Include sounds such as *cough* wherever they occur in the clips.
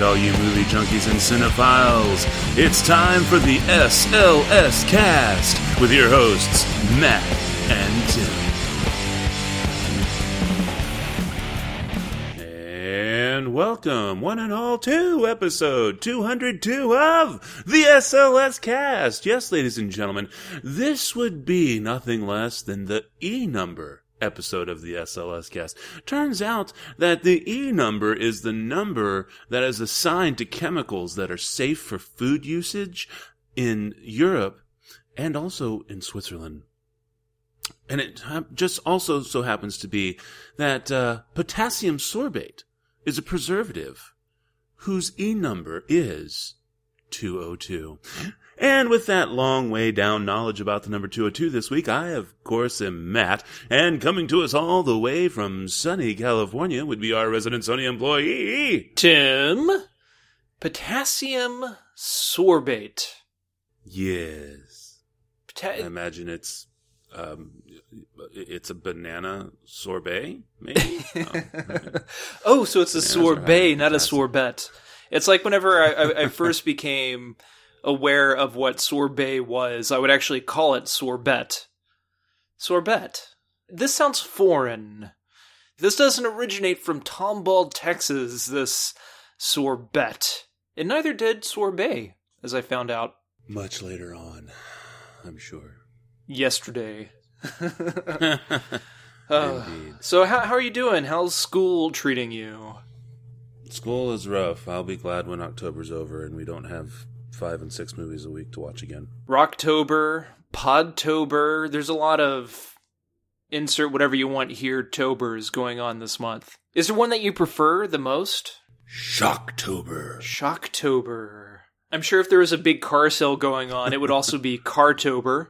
right, all you movie junkies and cinephiles. It's time for the SLS cast with your hosts, Matt and Tim. And welcome, one and all, to episode 202 of the SLS cast. Yes, ladies and gentlemen, this would be nothing less than the E number episode of the SLS cast. Turns out that the E number is the number that is assigned to chemicals that are safe for food usage in Europe and also in Switzerland. And it just also so happens to be that uh, potassium sorbate is a preservative whose E number is 202. And with that long way down knowledge about the number 202 this week, I, of course, am Matt. And coming to us all the way from sunny California would be our resident Sony employee. Tim, potassium sorbate. Yes. I imagine it's, um, it's a banana sorbet, maybe? *laughs* Oh, oh, so it's a Bananas sorbet, not a sorbet. It's like whenever I, I, I *laughs* first became aware of what sorbet was, I would actually call it sorbet. Sorbet. This sounds foreign. This doesn't originate from Tomball, Texas, this sorbet. And neither did sorbet, as I found out Much later on, I'm sure. yesterday. *laughs* *laughs* Uh, so how how are you doing? How's school treating you? School is rough. I'll be glad when October's over and we don't have five and six movies a week to watch again. Rocktober, Podtober. There's a lot of insert whatever you want here tobers going on this month. Is there one that you prefer the most? Shocktober. Shocktober. I'm sure if there was a big car sale going on, it would also be *laughs* Cartober,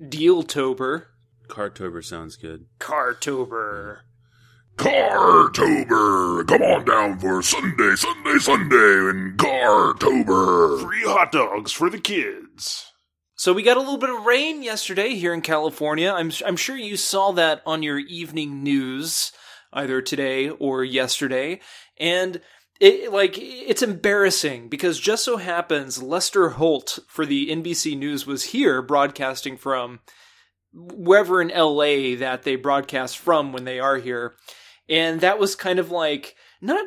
Dealtober, Cartober sounds good. Cartober. Cartober! Come on down for Sunday, Sunday, Sunday in Cartober! Free hot dogs for the kids. So we got a little bit of rain yesterday here in California. I'm I'm sure you saw that on your evening news either today or yesterday. And it like it's embarrassing because just so happens Lester Holt for the NBC News was here broadcasting from wherever in LA that they broadcast from when they are here. And that was kind of like not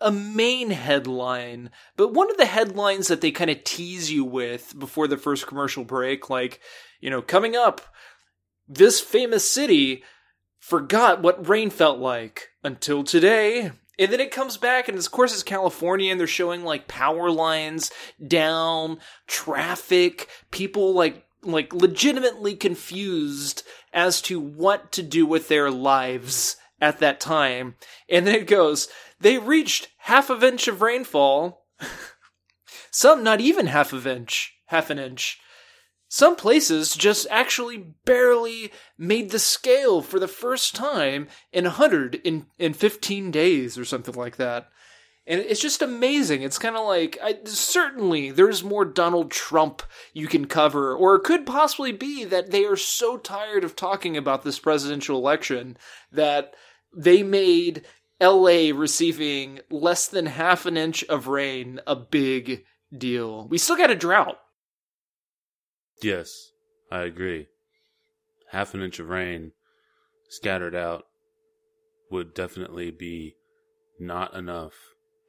a main headline, but one of the headlines that they kind of tease you with before the first commercial break, like, you know, coming up, this famous city forgot what rain felt like until today. And then it comes back, and of course it's California, and they're showing like power lines down, traffic, people like like legitimately confused as to what to do with their lives at that time. And then it goes, they reached half of inch of rainfall. *laughs* Some not even half of inch, half an inch. Some places just actually barely made the scale for the first time in 100 in, in 15 days or something like that. And it's just amazing. It's kind of like, I, certainly there's more Donald Trump you can cover, or it could possibly be that they are so tired of talking about this presidential election that they made LA receiving less than half an inch of rain a big deal. We still got a drought. Yes, I agree. Half an inch of rain scattered out would definitely be not enough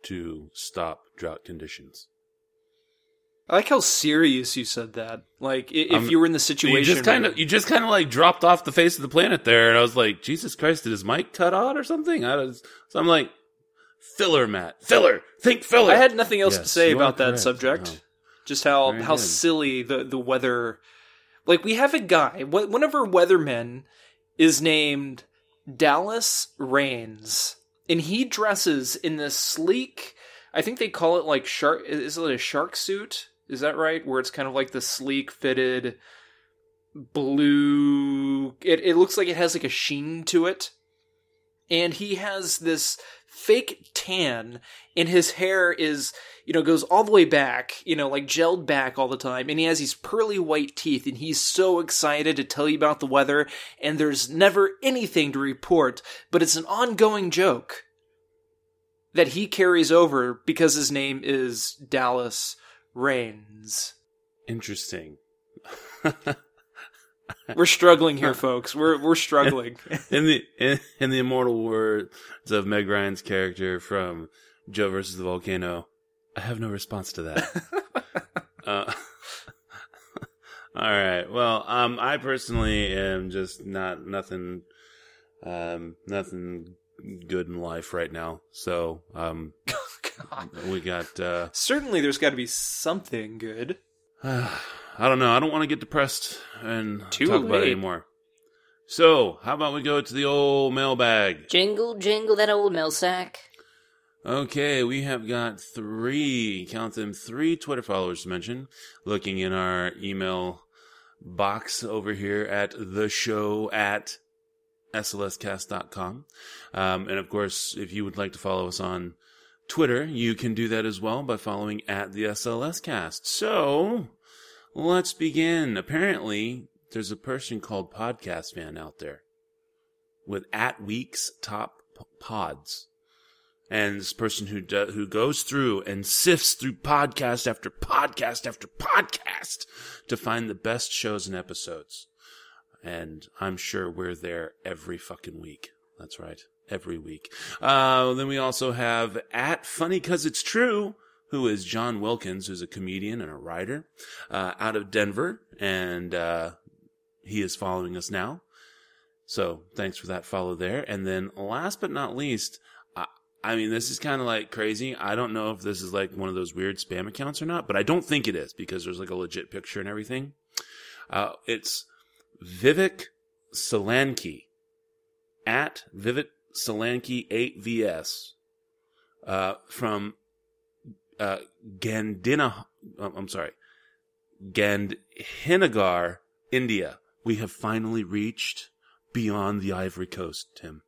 to stop drought conditions. I like how serious you said that. Like, if Um, you were in the situation, You just kind where- of, you just kind of like dropped off the face of the planet there, and I was like, Jesus Christ, did his mic cut out or something? I was, so I'm like, filler, Matt, filler, think filler. I had nothing else to say about that correct. subject. Oh. Just how Very how good. silly the the weather. Like we have a guy. One of our weathermen is named Dallas Raines, and he dresses in this sleek. I think they call it like shark. Is it a shark suit? Is that right? Where it's kind of like the sleek fitted blue. It it looks like it has like a sheen to it, and he has this fake tan and his hair is you know goes all the way back you know like gelled back all the time and he has these pearly white teeth and he's so excited to tell you about the weather and there's never anything to report but it's an ongoing joke that he carries over because his name is Dallas Raines. Interesting. *laughs* We're struggling here, folks. We're we're struggling. *laughs* in the in, in the immortal words of Meg Ryan's character from Joe versus the Volcano, I have no response to that. *laughs* uh, all right. Well, um, I personally am just not nothing, um, nothing good in life right now. So, um, God. we got. Uh, Certainly, there's got to be something good. *sighs* I don't know. I don't want to get depressed and Too talk about it anymore. So, how about we go to the old mailbag? Jingle, jingle that old mail sack. Okay, we have got three, count them, three Twitter followers to mention. Looking in our email box over here at the show at slscast.com. Um, and of course, if you would like to follow us on Twitter, you can do that as well by following at the SLScast. So, let's begin. Apparently, there's a person called Podcast Fan out there with at week's top pods and this person who do, who goes through and sifts through podcast after podcast after podcast to find the best shows and episodes. And I'm sure we're there every fucking week. That's right, every week. Uh, then we also have at Funny Cause It's True, who is John Wilkins, who's a comedian and a writer uh, out of Denver, and uh, he is following us now. So thanks for that follow there. And then last but not least, I, mean, this is kind of like crazy. I don't know if this is like one of those weird spam accounts or not, but I don't think it is because there's like a legit picture and everything. Uh, it's Vivek Solanki at Vivek Solanki 8VS uh, from uh, Gandina. oh, I'm sorry, Gandhinagar, India. We have finally reached beyond the Ivory Coast, Tim.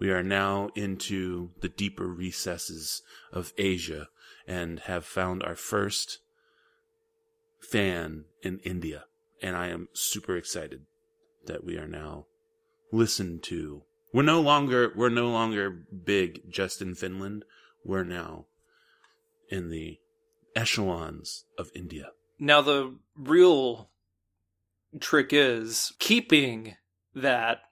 We are now into the deeper recesses of Asia and have found our first fan in India. And I am super excited that we are now listened to. We're no longer we're no longer big just in Finland. We're now in the echelons of India. Now, the real trick is keeping that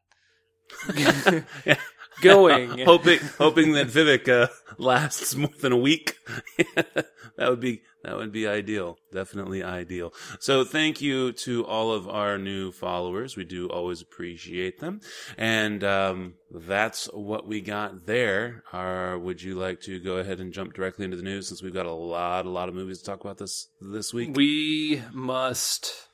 *laughs* *laughs* going. *laughs* hoping hoping that Vivek uh, lasts more than a week. *laughs* that would be that would be ideal. Definitely ideal. So thank you to all of our new followers. We do always appreciate them. And um, that's what we got there. Are would you like to go ahead and jump directly into the news since we've got a lot a lot of movies to talk about this this week? We must.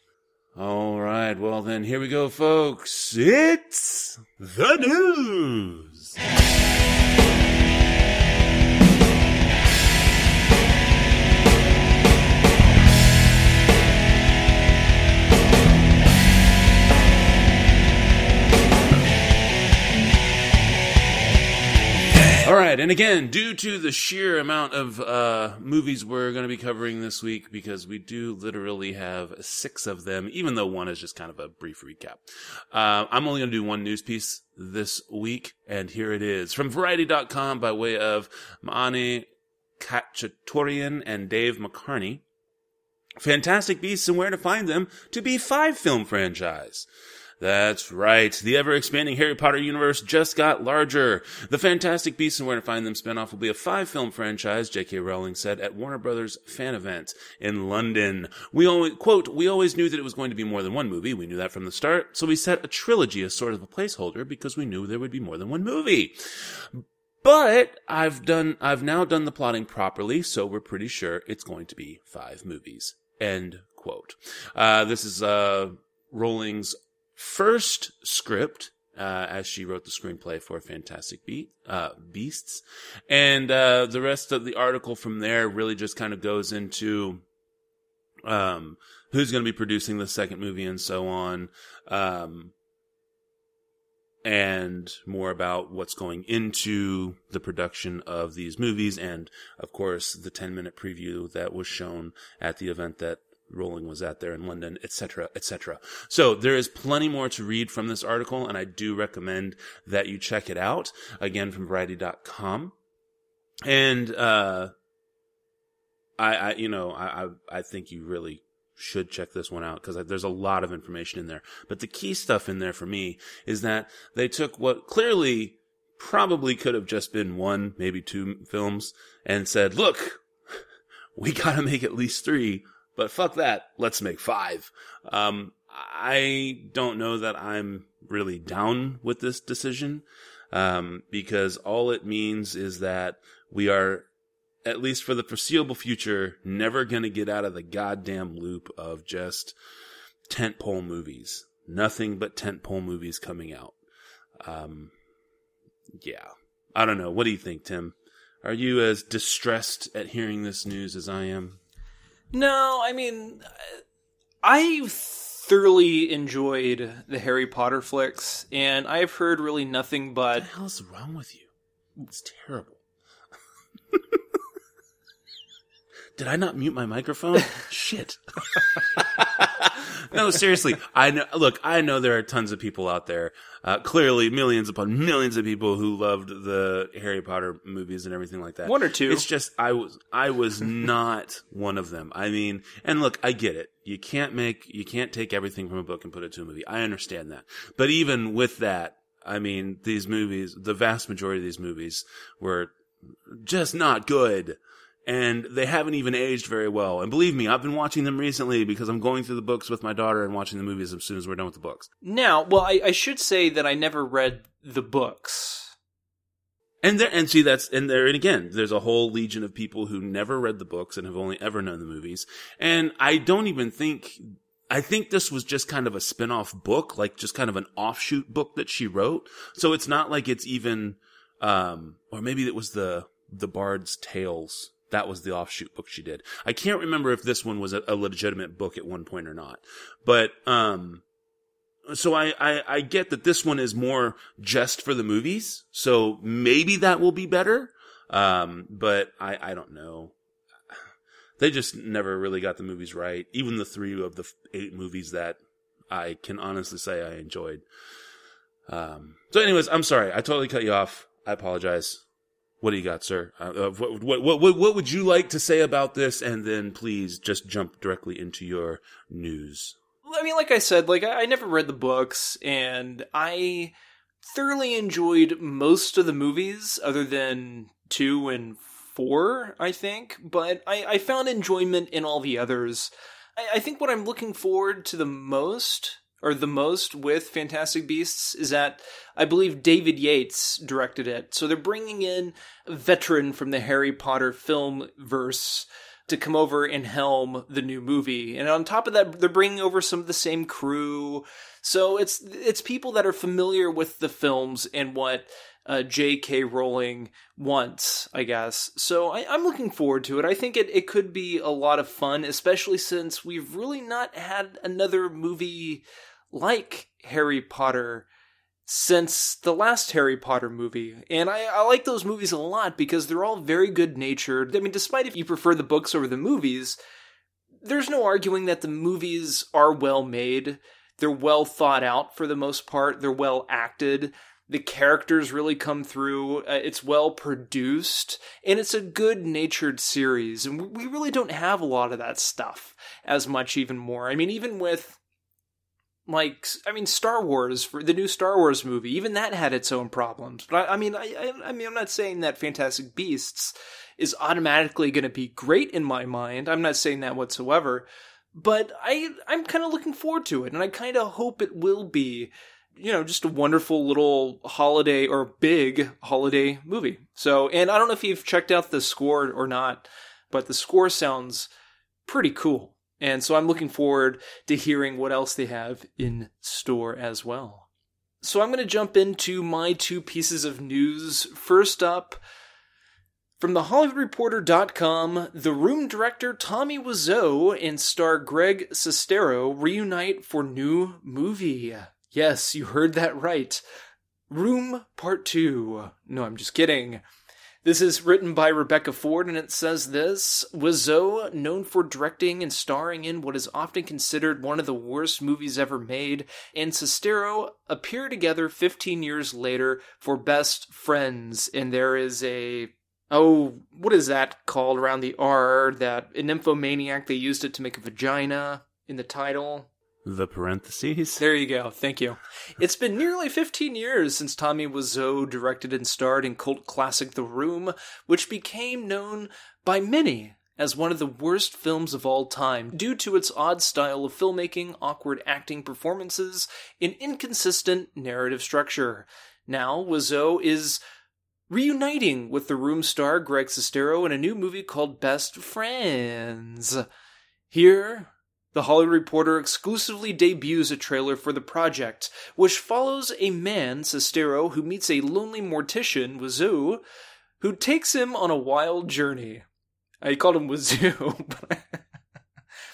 All right. Well, then here we go, folks. It's the news. All and again, due to the sheer amount of uh, movies we're going to be covering this week, because we do literally have six of them, even though one is just kind of a brief recap. Uh, I'm only going to do one news piece this week, and here it is from Variety.com by way of Maani Kachatourian and Dave McNary. Fantastic Beasts and Where to Find Them to be five film franchise. That's right. The ever expanding Harry Potter universe just got larger. The Fantastic Beasts and Where to Find Them spinoff will be a five film franchise, J.K. Rowling said at Warner Brothers fan event in London. We always, quote, we always knew that it was going to be more than one movie. We knew that from the start. So we set a trilogy as sort of a placeholder because we knew there would be more than one movie. But I've done, I've now done the plotting properly, so we're pretty sure it's going to be five movies. End quote. Uh, this is, uh, Rowling's first script, uh, as she wrote the screenplay for Fantastic Be- uh, Beasts. And, uh, the rest of the article from there really just kind of goes into, um, who's going to be producing the second movie and so on. Um, and more about what's going into the production of these movies and of course the 10 minute preview that was shown at the event that Rowling was at there in London, etc., etc. So there is plenty more to read from this article, and I do recommend that you check it out. Again, from Variety.com. and uh, I, I, you know, I, I, I think you really should check this one out because there's a lot of information in there. But the key stuff in there for me is that they took what clearly probably could have just been one, maybe two films and said, look, *laughs* we gotta make at least three, but fuck that. Let's make five. Um, I don't know that I'm really down with this decision. Um, because all it means is that we are at least for the foreseeable future, never going to get out of the goddamn loop of just tentpole movies. Nothing but tentpole movies coming out. Um, yeah. I don't know. What do you think, Tim? Are you as distressed at hearing this news as I am? No, I mean, uh, I thoroughly enjoyed the Harry Potter flicks, and I've heard really nothing but. What the hell's wrong with you? It's terrible. *laughs* Did I not mute my microphone? *laughs* Shit. *laughs* no, seriously. I know. Look, I know there are tons of people out there. Uh, clearly, millions upon millions of people who loved the Harry Potter movies and everything like that. One or two. It's just I was I was *laughs* not one of them. I mean, and look, I get it. You can't make you can't take everything from a book and put it to a movie. I understand that. But even with that, I mean, these movies, the vast majority of these movies were just not good and they haven't even aged very well. And believe me, I've been watching them recently because I'm going through the books with my daughter and watching the movies as soon as we're done with the books. Now, well, I, I should say that I never read the books. And there, and see, that's, and there, and again, there's a whole legion of people who never read the books and have only ever known the movies. And I don't even think, I think this was just kind of a spin-off book, like just kind of an offshoot book that she wrote. So it's not like it's even, um, or maybe it was the, the Bard's Tales that was the offshoot book she did. I can't remember if this one was a, a legitimate book at one point or not, but um, so I, I I get that this one is more just for the movies. So maybe that will be better. Um, but I I don't know. They just never really got the movies right. Even the three of the eight movies that I can honestly say I enjoyed. Um, so anyways, I'm sorry. I totally cut you off. I apologize. What do you got, sir? Uh, uh, what, what, what, what would you like to say about this? And then please just jump directly into your news. I mean, like I said, like I never read the books, and I thoroughly enjoyed most of the movies, other than two and four, I think. But I, I found enjoyment in all the others. I, I think what I'm looking forward to the most or the most with Fantastic Beasts is that I believe David Yates directed it. So they're bringing in a veteran from the Harry Potter film verse to come over and helm the new movie. And on top of that, they're bringing over some of the same crew. So it's it's people that are familiar with the films and what uh, J.K. Rowling once, I guess. So I, am looking forward to it. I think it, it could be a lot of fun, especially since we've really not had another movie like Harry Potter since the last Harry Potter movie. And I, I, like those movies a lot because they're all very good natured. I mean, despite if you prefer the books over the movies, there's no arguing that the movies are well made. They're well thought out for the most part, they're well acted. The characters really come through. Uh, it's well produced, and it's a good natured series. And we really don't have a lot of that stuff as much, even more. I mean, even with like I mean Star Wars for the new Star Wars movie even that had its own problems but I, I mean I, I, I mean I'm not saying that Fantastic Beasts is automatically going to be great in my mind I'm not saying that whatsoever but I I'm kind of looking forward to it and I kind of hope it will be you know just a wonderful little holiday or big holiday movie so and I don't know if you've checked out the score or not but the score sounds pretty cool and so I'm looking forward to hearing what else they have in store as well. So I'm going to jump into my two pieces of news. First up, from the HollywoodReporter.com, the Room director Tommy Wiseau and star Greg Sestero reunite for new movie. Yes, you heard that right. Room Part 2. No, I'm just kidding. This is written by Rebecca Ford, and it says this Wiseau, known for directing and starring in what is often considered one of the worst movies ever made, and Sestero appear together 15 years later for Best Friends, and there is a oh, what is that called around the R? That a nymphomaniac, they used it to make a vagina in the title. The parentheses. There you go. Thank you. It's been nearly 15 years since Tommy Wiseau directed and starred in cult classic The Room, which became known by many as one of the worst films of all time due to its odd style of filmmaking, awkward acting performances, and inconsistent narrative structure. Now, Wiseau is reuniting with The Room star Greg Sestero in a new movie called Best Friends. Here, the Hollywood Reporter exclusively debuts a trailer for the project, which follows a man, Sestero, who meets a lonely mortician, Wazoo, who takes him on a wild journey. I called him Wazoo, *laughs* but I,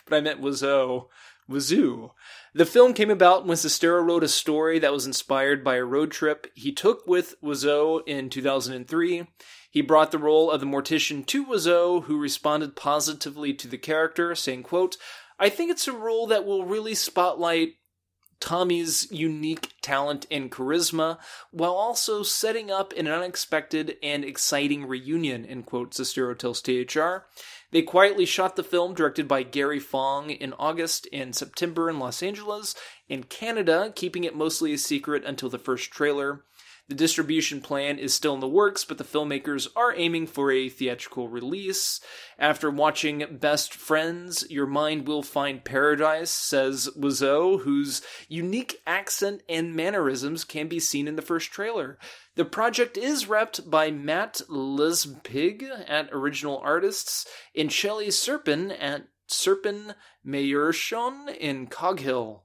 but I meant Wiseau. Wazoo. The film came about when Sestero wrote a story that was inspired by a road trip he took with Wiseau in 2003. He brought the role of the mortician to Wiseau, who responded positively to the character, saying, quote, I think it's a role that will really spotlight Tommy's unique talent and charisma, while also setting up an unexpected and exciting reunion, in quotes Sestero tells THR. They quietly shot the film, directed by Gary Fong, in August and September in Los Angeles and Canada, keeping it mostly a secret until the first trailer. The distribution plan is still in the works, but the filmmakers are aiming for a theatrical release. After watching Best Friends, your mind will find paradise, says Wiseau, whose unique accent and mannerisms can be seen in the first trailer. The project is repped by Matt Lispig at Original Artists and Shelley Serpin at Serpin Meyershon in Coghill.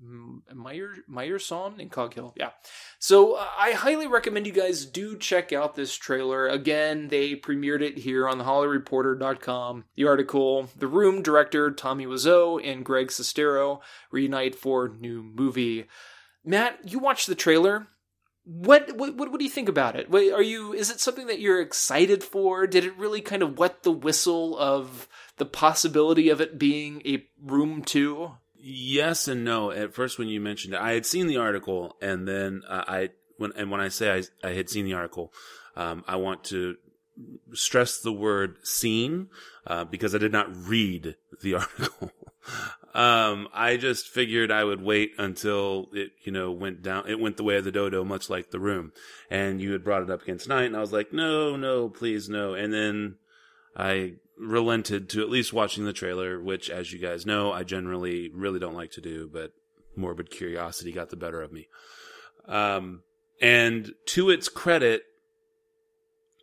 Meyer Meyerson in Coghill. Yeah. So uh, I highly recommend you guys do check out this trailer. Again, they premiered it here on thehollyreporter.com. The article, The Room director Tommy Wiseau and Greg Sestero reunite for new movie. Matt, you watched the trailer. What, what what do you think about it? Are you is it something that you're excited for? Did it really kind of wet the whistle of the possibility of it being a Room 2? Yes and no. At first, when you mentioned it, I had seen the article, and then uh, I when and when I say I, I had seen the article, um, I want to stress the word "seen" uh, because I did not read the *laughs* article. um, I just figured I would wait until it, you know, went down. It went the way of the dodo, much like the room. And you had brought it up against night, and I was like, no, no, please, no. And then I relented to at least watching the trailer, which, as you guys know, I generally really don't like to do, but morbid curiosity got the better of me. Um, and to its credit,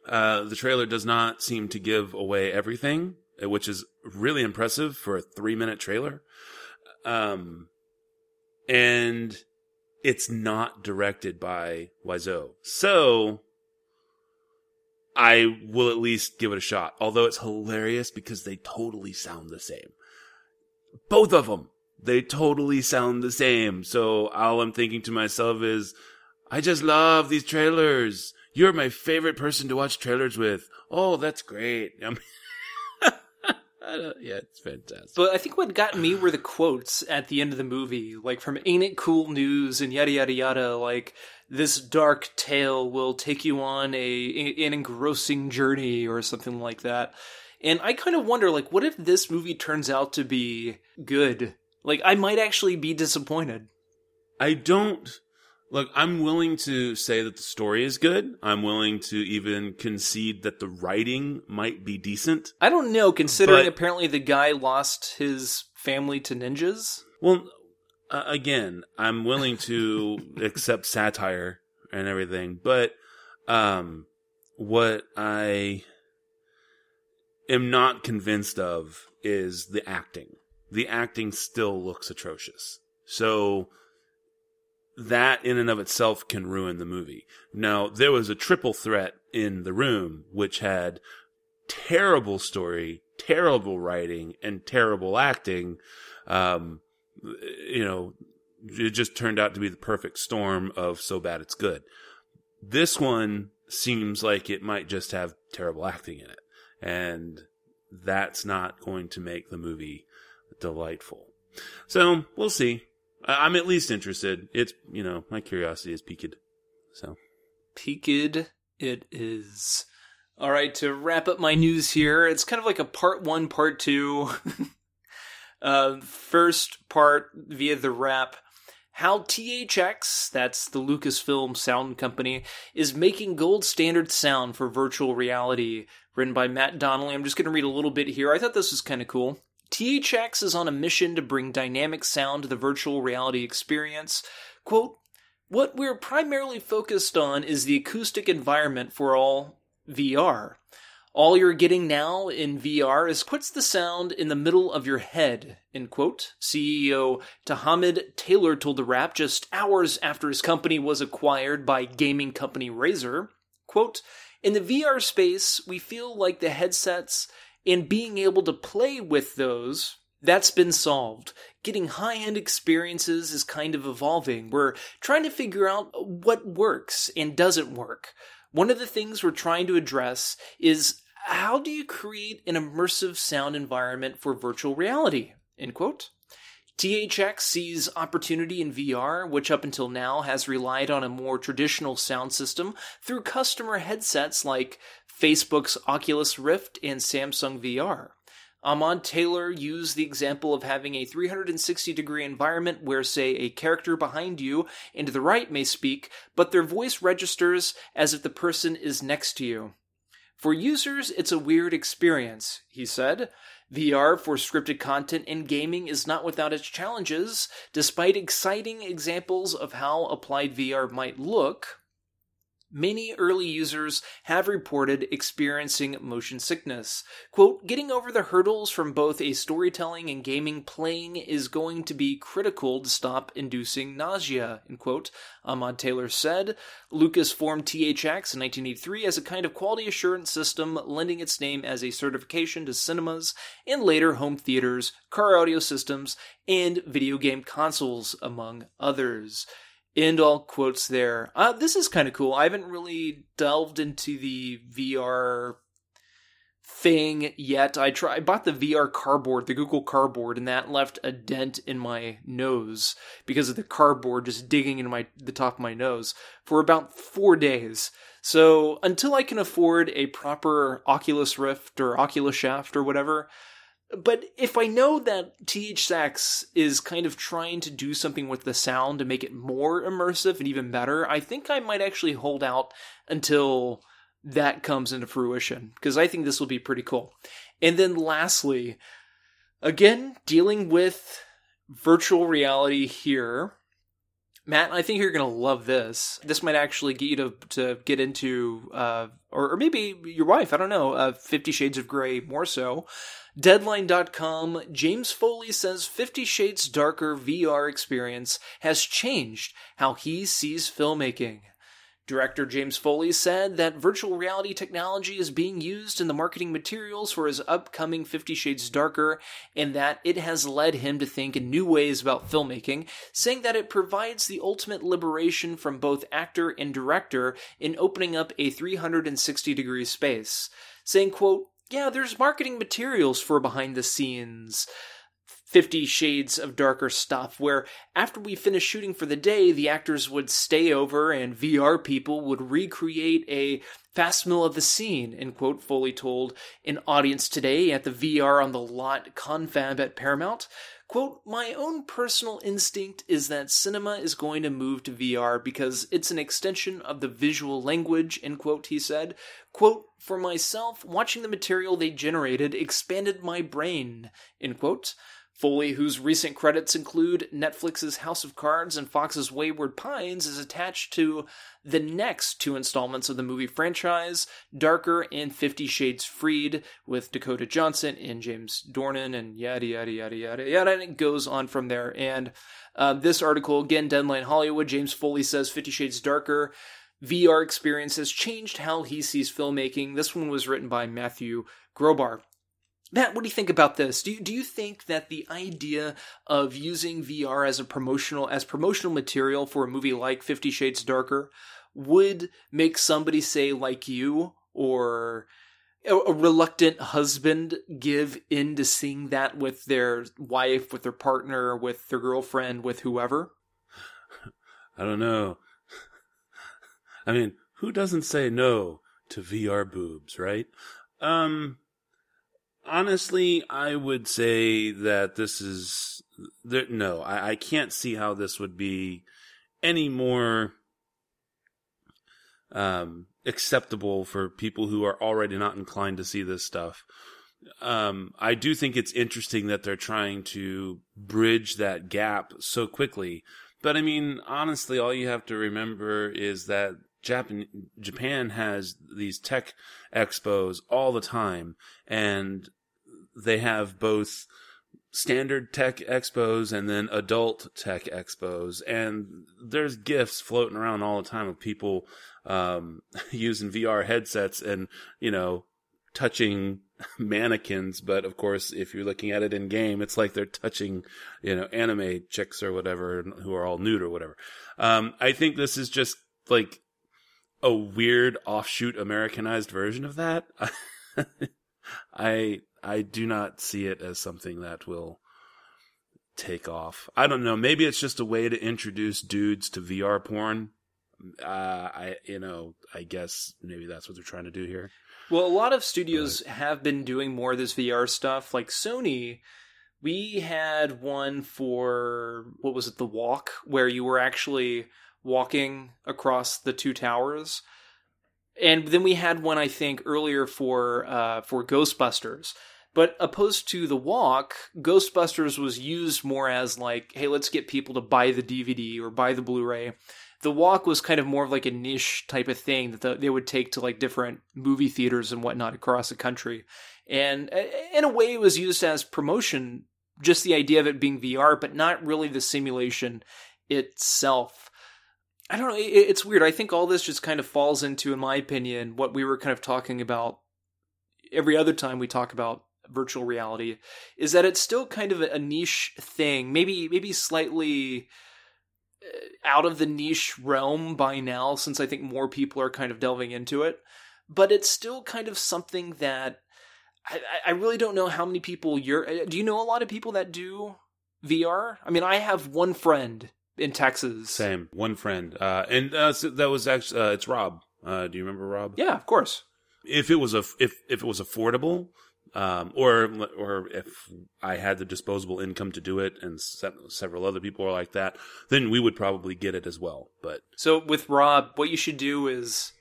uh, the trailer does not seem to give away everything, uh, which is really impressive for a three minute trailer. Um, and it's not directed by Wiseau. So, I will at least give it a shot. Although it's hilarious because they totally sound the same. Both of them. They totally sound the same. So all I'm thinking to myself is, I just love these trailers. You're my favorite person to watch trailers with. Oh, that's great. *laughs* I mean, yeah, it's fantastic. But I think what got me were the quotes at the end of the movie, like from Ain't It Cool News and yada yada yada, like this dark tale will take you on a an engrossing journey or something like that. And I kind of wonder like what if this movie turns out to be good? Like I might actually be disappointed. I don't look, I'm willing to say that the story is good. I'm willing to even concede that the writing might be decent. I don't know considering But- apparently the guy lost his family to ninjas. Well, uh, again, I'm willing to *laughs* accept satire and everything, but um, what I am not convinced of is the acting. The acting still looks atrocious. So that in and of itself can ruin the movie. Now, there was a triple threat in the room, which had terrible story, terrible writing, and terrible acting. Um, you know, it just turned out to be the perfect storm of so bad it's good. This one seems like it might just have terrible acting in it. And that's not going to make the movie delightful. So we'll see. I'm at least interested. It's, you know, my curiosity is piqued. So Peaked it is. All right, to wrap up my news here, it's kind of like a part one, part two. *laughs* uh, first part via the wrap. How THX, that's the Lucasfilm sound company, is making gold standard sound for virtual reality, written by Matt Donnelly. I'm just going to read a little bit here. I thought this was kind of cool. THX is on a mission to bring dynamic sound to the virtual reality experience. Quote, what we're primarily focused on is the acoustic environment for all VR. All you're getting now in VR is puts the sound in the middle of your head, end quote. CEO Ty Ahmad Taylor told the Wrap just hours after his company was acquired by gaming company Razer. Quote, in the VR space, we feel like the headsets and being able to play with those, that's been solved. Getting high end experiences is kind of evolving. We're trying to figure out what works and doesn't work. One of the things we're trying to address is how do you create an immersive sound environment for virtual reality? End quote. THX sees opportunity in VR, which up until now has relied on a more traditional sound system through customer headsets like Facebook's Oculus Rift and Samsung VR. Ahmad Taylor used the example of having a 360 degree environment where, say, a character behind you and to the right may speak, but their voice registers as if the person is next to you. For users, it's a weird experience, he said. VR for scripted content and gaming is not without its challenges. Despite exciting examples of how applied VR might look, Many early users have reported experiencing motion sickness. Quote, getting over the hurdles from both a storytelling and gaming playing is going to be critical to stop inducing nausea, end quote, Ahmad Taylor said. Lucas formed THX in 1983 as a kind of quality assurance system, lending its name as a certification to cinemas and later home theaters, car audio systems, and video game consoles, among others end all quotes there. Uh, this is kind of cool. I haven't really delved into the VR thing yet. I try I bought the VR cardboard, the Google cardboard, and that left a dent in my nose because of the cardboard just digging into my the top of my nose for about 4 days. So, until I can afford a proper Oculus Rift or Oculus Shaft or whatever, but if I know that THX is kind of trying to do something with the sound to make it more immersive and even better, I think I might actually hold out until that comes into fruition because I think this will be pretty cool. And then lastly, again, dealing with virtual reality here. Matt, I think you're going to love this. This might actually get you to, to get into, uh, or, or maybe your wife, I don't know, uh, Fifty Shades of Grey more so. Deadline.com, James Foley says Fifty Shades Darker VR experience has changed how he sees filmmaking. Director James Foley said that virtual reality technology is being used in the marketing materials for his upcoming Fifty Shades Darker, and that it has led him to think in new ways about filmmaking, saying that it provides the ultimate liberation from both actor and director in opening up a 360 degree space. Saying, quote, yeah, there's marketing materials for behind the scenes. Fifty Shades of Darker stuff, where after we finish shooting for the day, the actors would stay over and VR people would recreate a facsimile of the scene, end quote, Foley told an audience today at the VR on the Lot confab at Paramount. Quote, my own personal instinct is that cinema is going to move to VR because it's an extension of the visual language, end quote, he said. Quote, for myself, watching the material they generated expanded my brain, end quote. Foley, whose recent credits include Netflix's House of Cards and Fox's Wayward Pines, is attached to the next two installments of the movie franchise, Darker and Fifty Shades Freed, with Dakota Johnson and James Dornan, and yada yada yada yada yada, and it goes on from there. And uh, this article, again, Deadline Hollywood, James Foley says Fifty Shades Darker VR experience has changed how he sees filmmaking. This one was written by Matthew Grobar. Matt, what do you think about this? Do you, do you think that the idea of using VR as a promotional as promotional material for a movie like 50 Shades Darker would make somebody say like you or a reluctant husband give in to seeing that with their wife, with their partner, with their girlfriend, with whoever? I don't know. I mean, who doesn't say no to VR boobs, right? Um, honestly, I would say that this is there, no. I, I can't see how this would be any more um, acceptable for people who are already not inclined to see this stuff. Um, I do think it's interesting that they're trying to bridge that gap so quickly. But I mean, honestly, all you have to remember is that Japan Japan has these tech expos all the time, and they have both standard tech expos and then adult tech expos, and there's gifts floating around all the time of people um, *laughs* using VR headsets and you know touching *laughs* mannequins, but of course, if you're looking at it in game, it's like they're touching, you know, anime chicks or whatever who are all nude or whatever. Um, I think this is just like a weird offshoot Americanized version of that. *laughs* I I do not see it as something that will take off. I don't know. Maybe it's just a way to introduce dudes to VR porn. Uh, I you know I guess maybe that's what they're trying to do here. Well, a lot of studios have been doing more of this VR stuff. Like Sony, we had one for what was it, The Walk, where you were actually walking across the two towers. And then we had one, I think, earlier for uh, for Ghostbusters. But opposed to the walk, Ghostbusters was used more as like, hey, let's get people to buy the DVD or buy the Blu-ray the walk was kind of more of like a niche type of thing that the, they would take to like different movie theaters and whatnot across the country. And in a way, it was used as promotion, just the idea of it being VR, but not really the simulation itself. I don't know. It's weird. I think all this just kind of falls into, in my opinion, what we were kind of talking about every other time we talk about virtual reality is that it's still kind of a niche thing, maybe maybe slightly out of the niche realm by now, since I think more people are kind of delving into it. But it's still kind of something that I, I really don't know how many people you're. Uh, do you know a lot of people that do VR? I mean, I have one friend in Texas. Same, one friend, uh, and uh, so that was actually uh, it's Rob. Uh, do you remember Rob? Yeah, of course. If it was a if if it was affordable, um, or or if I had the disposable income to do it, and several other people are like that, then we would probably get it as well. But so with Rob, what you should do is,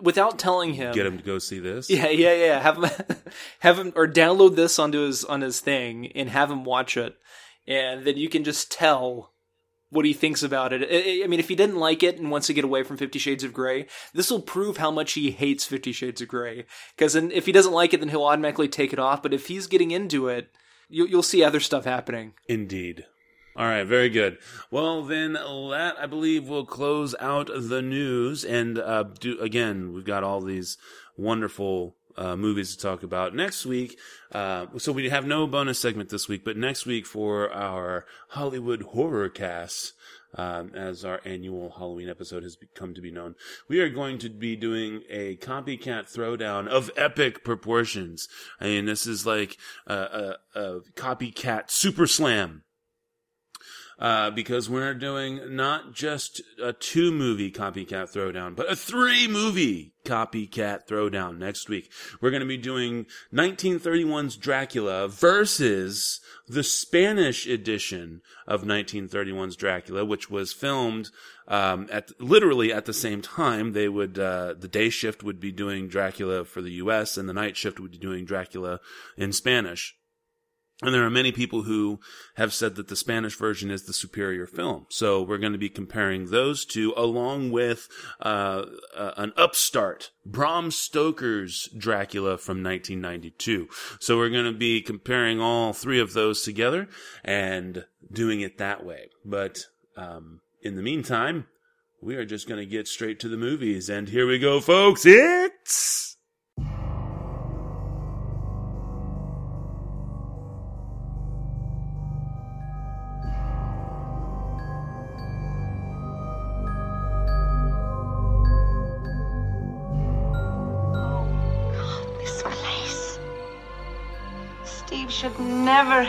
without telling him, get him to go see this. Yeah, yeah, yeah. Have him *laughs* have him or download this onto his on his thing and have him watch it, and then you can just tell what he thinks about it. I mean, if he didn't like it and wants to get away from Fifty Shades of Grey, this will prove how much he hates Fifty Shades of Grey. Because if he doesn't like it, then he'll automatically take it off. But if he's getting into it, you, will see other stuff happening. Indeed. All right, very good. Well, then that I believe will close out the news. And uh, do again, we've got all these wonderful uh, movies to talk about next week. Uh, so we have no bonus segment this week, but next week for our Hollywood horror cast, um, as our annual Halloween episode has come to be known, we are going to be doing a copycat throwdown of epic proportions. I mean, this is like a, a, a copycat super slam uh, because we're doing not just a two movie copycat throwdown, but a three movie copycat throwdown next week. We're going to be doing 1931's Dracula versus the Spanish edition of 1931's Dracula, which was filmed um, at literally at the same time. They would uh, the day shift would be doing Dracula for the U.S. and the night shift would be doing Dracula in Spanish. And there are many people who have said that the Spanish version is the superior film. So we're going to be comparing those two along with uh, uh, an upstart, Bram Stoker's Dracula from 1992. So we're going to be comparing all three of those together and doing it that way. But um, in the meantime, we are just going to get straight to the movies. And here we go, folks. It's.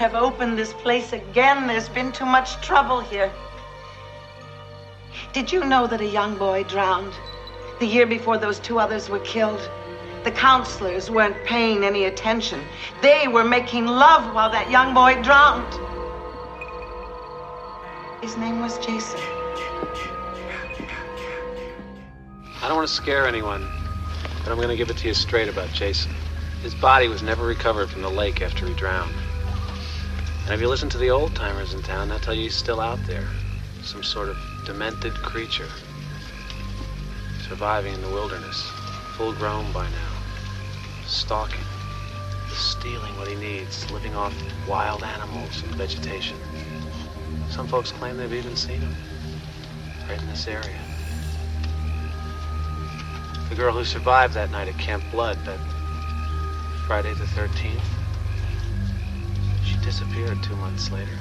Have opened this place again. There's been too much trouble here. Did you know that a young boy drowned The year before those two others were killed. The counselors weren't paying any attention. They were making love while that young boy drowned. His name was Jason. I don't want to scare anyone, but I'm going to give it to you straight about Jason. His body was never recovered from the lake after he drowned. And if you listen to the old timers in town, they'll tell you he's still out there. Some sort of demented creature. Surviving in the wilderness, full grown by now. Stalking. Stealing what he needs, living off wild animals and vegetation. Some folks claim they've even seen him. Right in this area. The girl who survived that night at Camp Blood, that Friday the 13th, she disappeared two months later.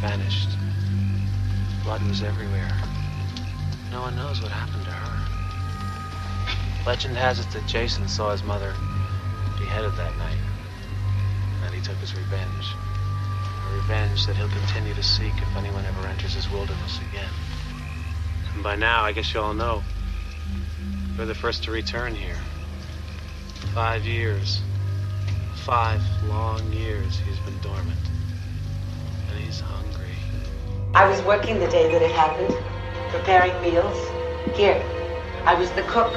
Vanished. Blood was everywhere. No one knows what happened to her. Legend has it that Jason saw his mother beheaded that night. And he took his revenge. A revenge that he'll continue to seek if anyone ever enters his wilderness again. And by now, I guess you all know, we're the first to return here. Five years. Five long years he's been dormant. And he's hungry. I was working the day that it happened, preparing meals. Here, I was the cook.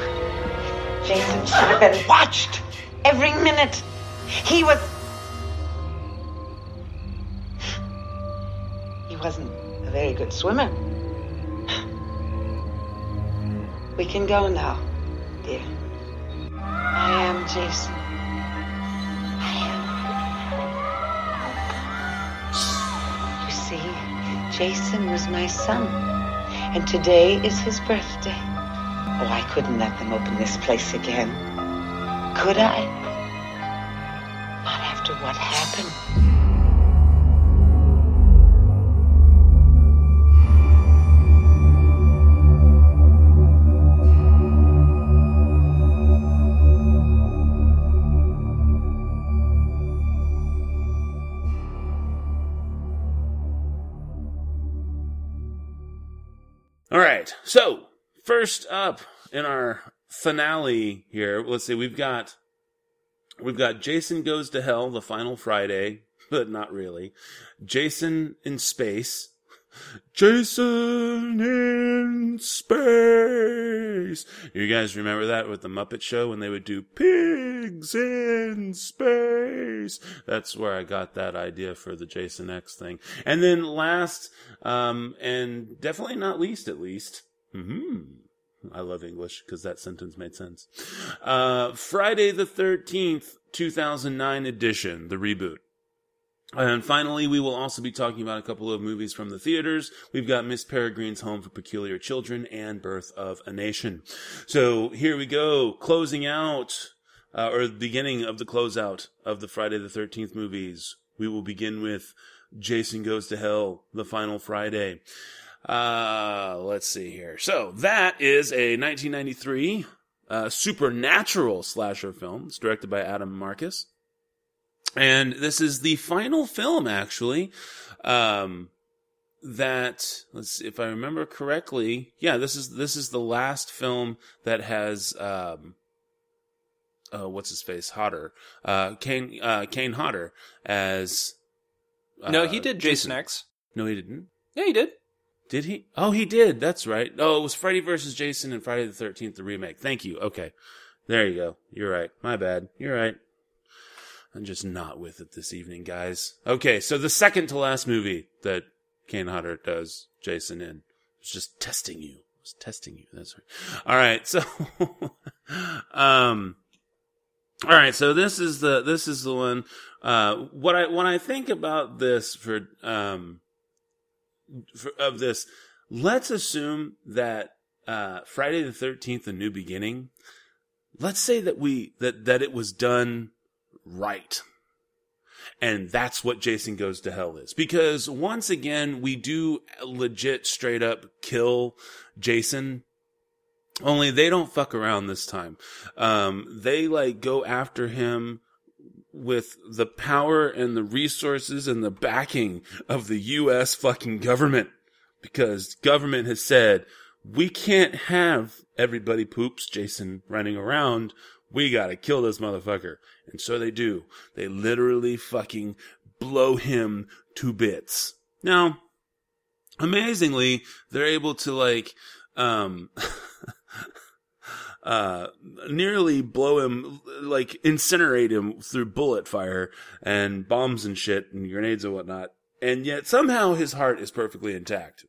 Jason should have been watched every minute. He was. He wasn't a very good swimmer. We can go now, dear. I am Jason. Jason was my son, and today is his birthday. Oh, I couldn't let them open this place again. Could I? Not after what happened. So, first up in our finale here, let's see, we've got we've got Jason Goes to Hell, the final Friday, *laughs* but not really. Jason in Space. Jason in Space. You guys remember that with the Muppet Show when they would do Pigs in Space? That's where I got that idea for the Jason X thing. And then last, um, and definitely not least at least, hmm I love English because that sentence made sense. Uh, Friday the 13th, 2009 edition, the reboot. And finally, we will also be talking about a couple of movies from the theaters. We've got Miss Peregrine's Home for Peculiar Children and Birth of a Nation. So here we go, closing out, uh, or the beginning of the closeout of the Friday the 13th movies. We will begin with Jason Goes to Hell, the final Friday. Uh, let's see here. So that is a 1993 uh, supernatural slasher film. It's directed by Adam Marcus. And this is the final film, actually, um, that let's see, if I remember correctly, yeah, this is this is the last film that has um, uh, what's his face, Hodder, uh, Kane, uh, Kane Hodder as. Uh, no, he did Jason X. No, he didn't. Yeah, he did. Did he? Oh, he did. That's right. Oh, it was Freddy versus Jason and Friday the Thirteenth, the remake. Thank you. Okay, there you go. You're right. My bad. You're right. I'm just not with it this evening, guys. Okay, so the second to last movie that Kane Hodder does Jason in. Was just testing you. I was testing you. That's right. All right, so *laughs* um all right, so this is the this is the one uh what I when I think about this for um of this, let's assume that uh Friday the 13th a new beginning let's say that we that that it was done right. And that's what Jason Goes to Hell is. Because once again, we do legit straight up kill Jason. Only they don't fuck around this time. Um, they like go after him with the power and the resources and the backing of the US fucking government. Because government has said, we can't have everybody poops Jason running around. We gotta kill this motherfucker. And so they do. They literally fucking blow him to bits. Now, amazingly, they're able to like, um, *laughs* uh, nearly blow him, like incinerate him through bullet fire and bombs and shit and grenades and whatnot. And yet somehow his heart is perfectly intact,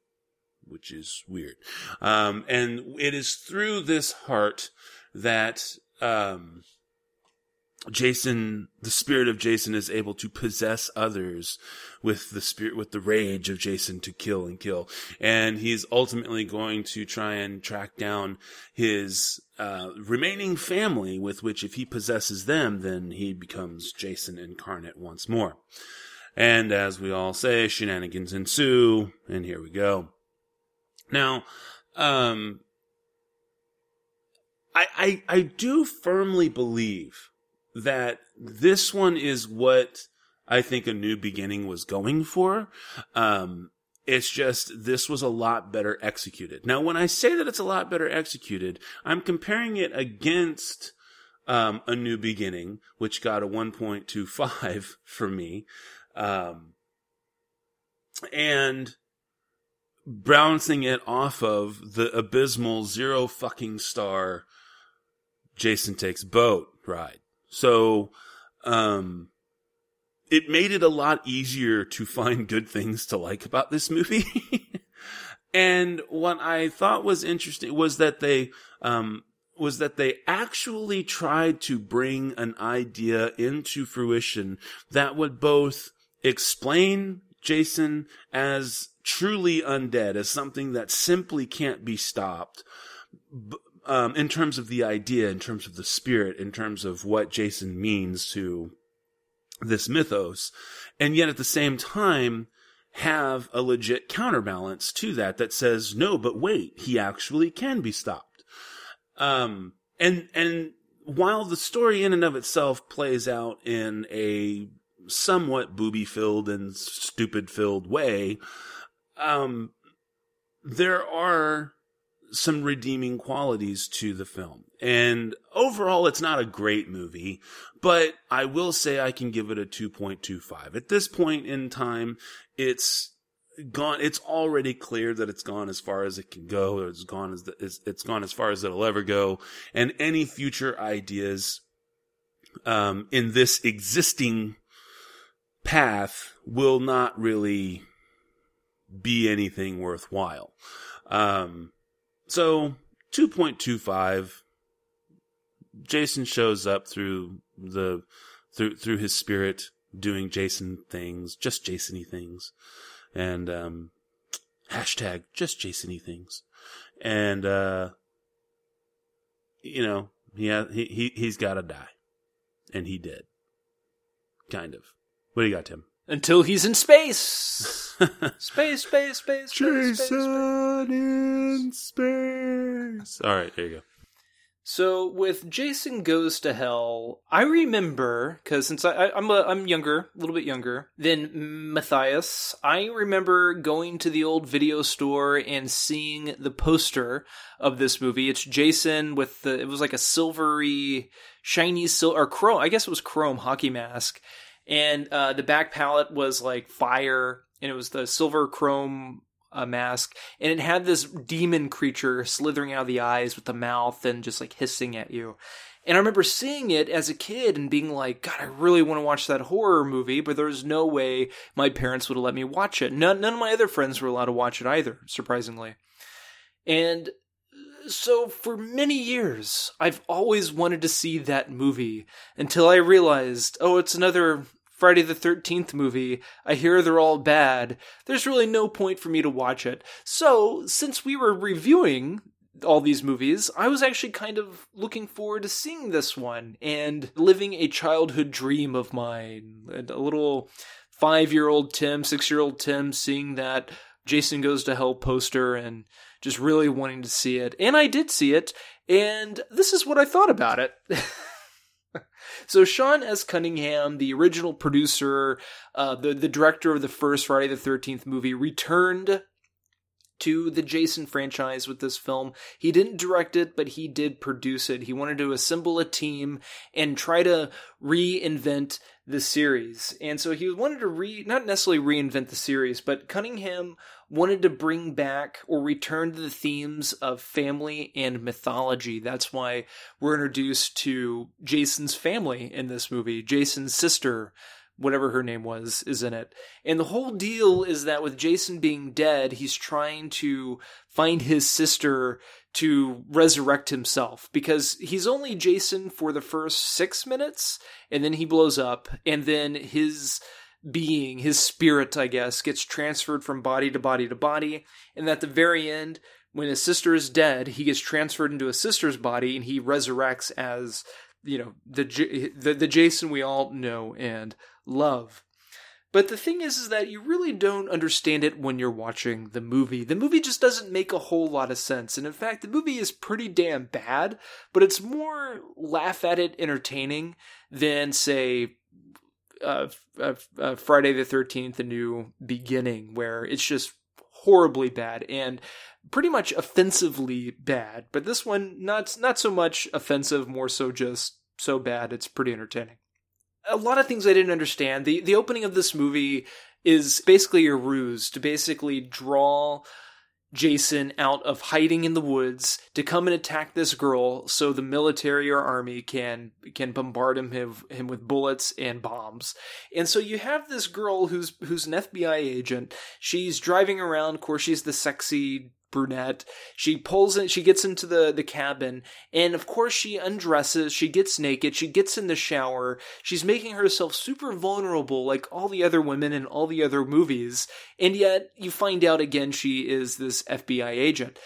which is weird. Um, and it is through this heart that, um, Jason, the spirit of Jason is able to possess others with the spirit, with the rage of Jason to kill and kill. And he's ultimately going to try and track down his, uh, remaining family with which if he possesses them, then he becomes Jason incarnate once more. And as we all say, shenanigans ensue, and here we go. Now, um, I, I, I do firmly believe that this one is what I think a new beginning was going for. Um, it's just this was a lot better executed. Now, when I say that it's a lot better executed, I'm comparing it against um, a new beginning, which got a 1.25 *laughs* for me, um, and bouncing it off of the abysmal zero fucking star Jason takes boat ride. So, um, it made it a lot easier to find good things to like about this movie. *laughs* and what I thought was interesting was that they, um, was that they actually tried to bring an idea into fruition that would both explain Jason as truly undead, as something that simply can't be stopped, um, in terms of the idea, in terms of the spirit, in terms of what Jason means to this mythos, and yet at the same time have a legit counterbalance to that that says, no, but wait, he actually can be stopped. Um, and, and while the story in and of itself plays out in a somewhat booby filled and stupid filled way, um, there are some redeeming qualities to the film. And overall, it's not a great movie, but I will say I can give it a 2.25. At this point in time, it's gone, it's already clear that it's gone as far as it can go, or it's gone as, the, it's, it's gone as far as it'll ever go. And any future ideas, um, in this existing path will not really be anything worthwhile. Um, so 2.25 Jason shows up through the through through his spirit doing Jason things, just Jasony things. And um hashtag just Jasony things. And uh you know, he he he he's got to die. And he did. Kind of. What do you got, Tim? Until he's in space. *laughs* space, space, space, space, space, space. Jason in space. All right, there you go. So with Jason Goes to Hell, I remember because since I, I, am a, I'm younger, a little bit younger than Matthias, I remember going to the old video store and seeing the poster of this movie. It's Jason with the it was like a silvery, shiny silver or chrome. I guess it was chrome hockey mask, and uh, the back palette was like fire, and it was the silver chrome uh, mask, and it had this demon creature slithering out of the eyes with the mouth and just like hissing at you. And I remember seeing it as a kid and being like, God, I really want to watch that horror movie, but there was no way my parents would have let me watch it. None, none of my other friends were allowed to watch it either, surprisingly. And so for many years, I've always wanted to see that movie until I realized, oh, it's another Friday the 13th movie. I hear they're all bad. There's really no point for me to watch it. So, since we were reviewing all these movies, I was actually kind of looking forward to seeing this one and living a childhood dream of mine. A little five year old Tim, six year old Tim seeing that Jason Goes to Hell poster and just really wanting to see it. And I did see it, and this is what I thought about it. *laughs* So Sean S. Cunningham, the original producer, uh, the the director of the first Friday the Thirteenth movie, returned to the Jason franchise with this film. He didn't direct it, but he did produce it. He wanted to assemble a team and try to reinvent the series. And so he wanted to re not necessarily reinvent the series, but Cunningham wanted to bring back or return to the themes of family and mythology. That's why we're introduced to Jason's family in this movie. Jason's sister, whatever her name was, is in it. And the whole deal is that with Jason being dead, he's trying to find his sister to resurrect himself because he's only Jason for the first six minutes and then he blows up and then his being, his spirit, I guess, gets transferred from body to body to body. And at the very end, when his sister is dead, he gets transferred into his sister's body and he resurrects as, you know, the, the, the Jason we all know and love. But the thing is, is that you really don't understand it when you're watching the movie. The movie just doesn't make a whole lot of sense. And in fact, the movie is pretty damn bad, but it's more laugh at it entertaining than, say, uh, uh, Friday the 13th, A New Beginning, where it's just horribly bad and pretty much offensively bad. But this one, not, not so much offensive, more so just so bad, it's pretty entertaining a lot of things I didn't understand. The the opening of this movie is basically a ruse to basically draw Jason out of hiding in the woods to come and attack this girl so the military or army can can bombard him him, with bullets and bombs. And so you have this girl who's who's an FBI agent. She's driving around, of course she's the sexy brunette. She pulls in, she gets into the, the cabin, and of course she undresses, she gets naked, she gets in the shower, she's making herself super vulnerable like all the other women in all the other movies, and yet you find out again she is this FBI agent.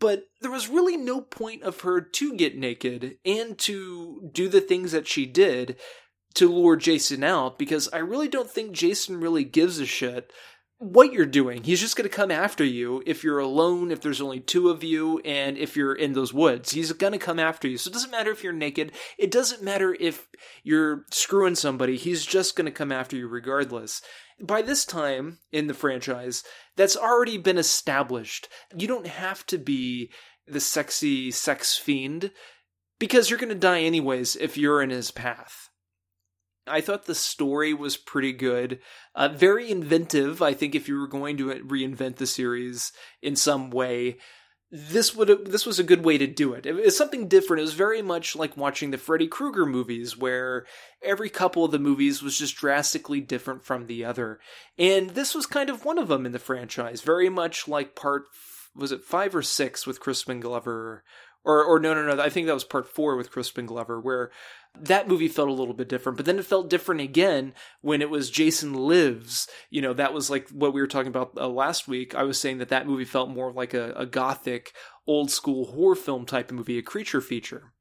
But there was really no point of her to get naked and to do the things that she did to lure Jason out because I really don't think Jason really gives a shit what you're doing. He's just going to come after you if you're alone, if there's only two of you, and if you're in those woods. He's going to come after you. So it doesn't matter if you're naked. It doesn't matter if you're screwing somebody. He's just going to come after you regardless. By this time in the franchise, that's already been established. You don't have to be the sexy sex fiend because you're going to die anyways if you're in his path. I thought the story was pretty good. Uh, very inventive. I think if you were going to reinvent the series in some way, this would this was a good way to do it. It was something different. It was very much like watching the Freddy Krueger movies, where every couple of the movies was just drastically different from the other, and this was kind of one of them in the franchise. Very much like part was it five or six with Crispin Glover, or or no no no I think that was part four with Crispin Glover, where that movie felt a little bit different, but then it felt different again when it was Jason Lives. You know, that was like what we were talking about uh, last week. I was saying that that movie felt more like a, a gothic, old school horror film type of movie, a creature feature.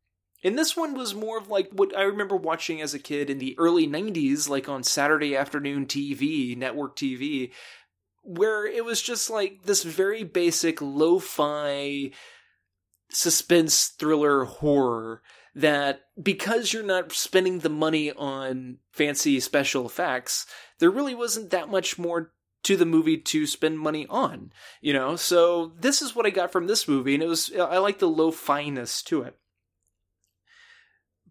And this one was more of like what I remember watching as a kid in the early 90s, like on Saturday afternoon TV, network TV, where it was just like this very basic lo fi suspense thriller horror that because you're not spending the money on fancy special effects, there really wasn't that much more to the movie to spend money on, you know? So this is what I got from this movie, and it was, I like the low fineness to it.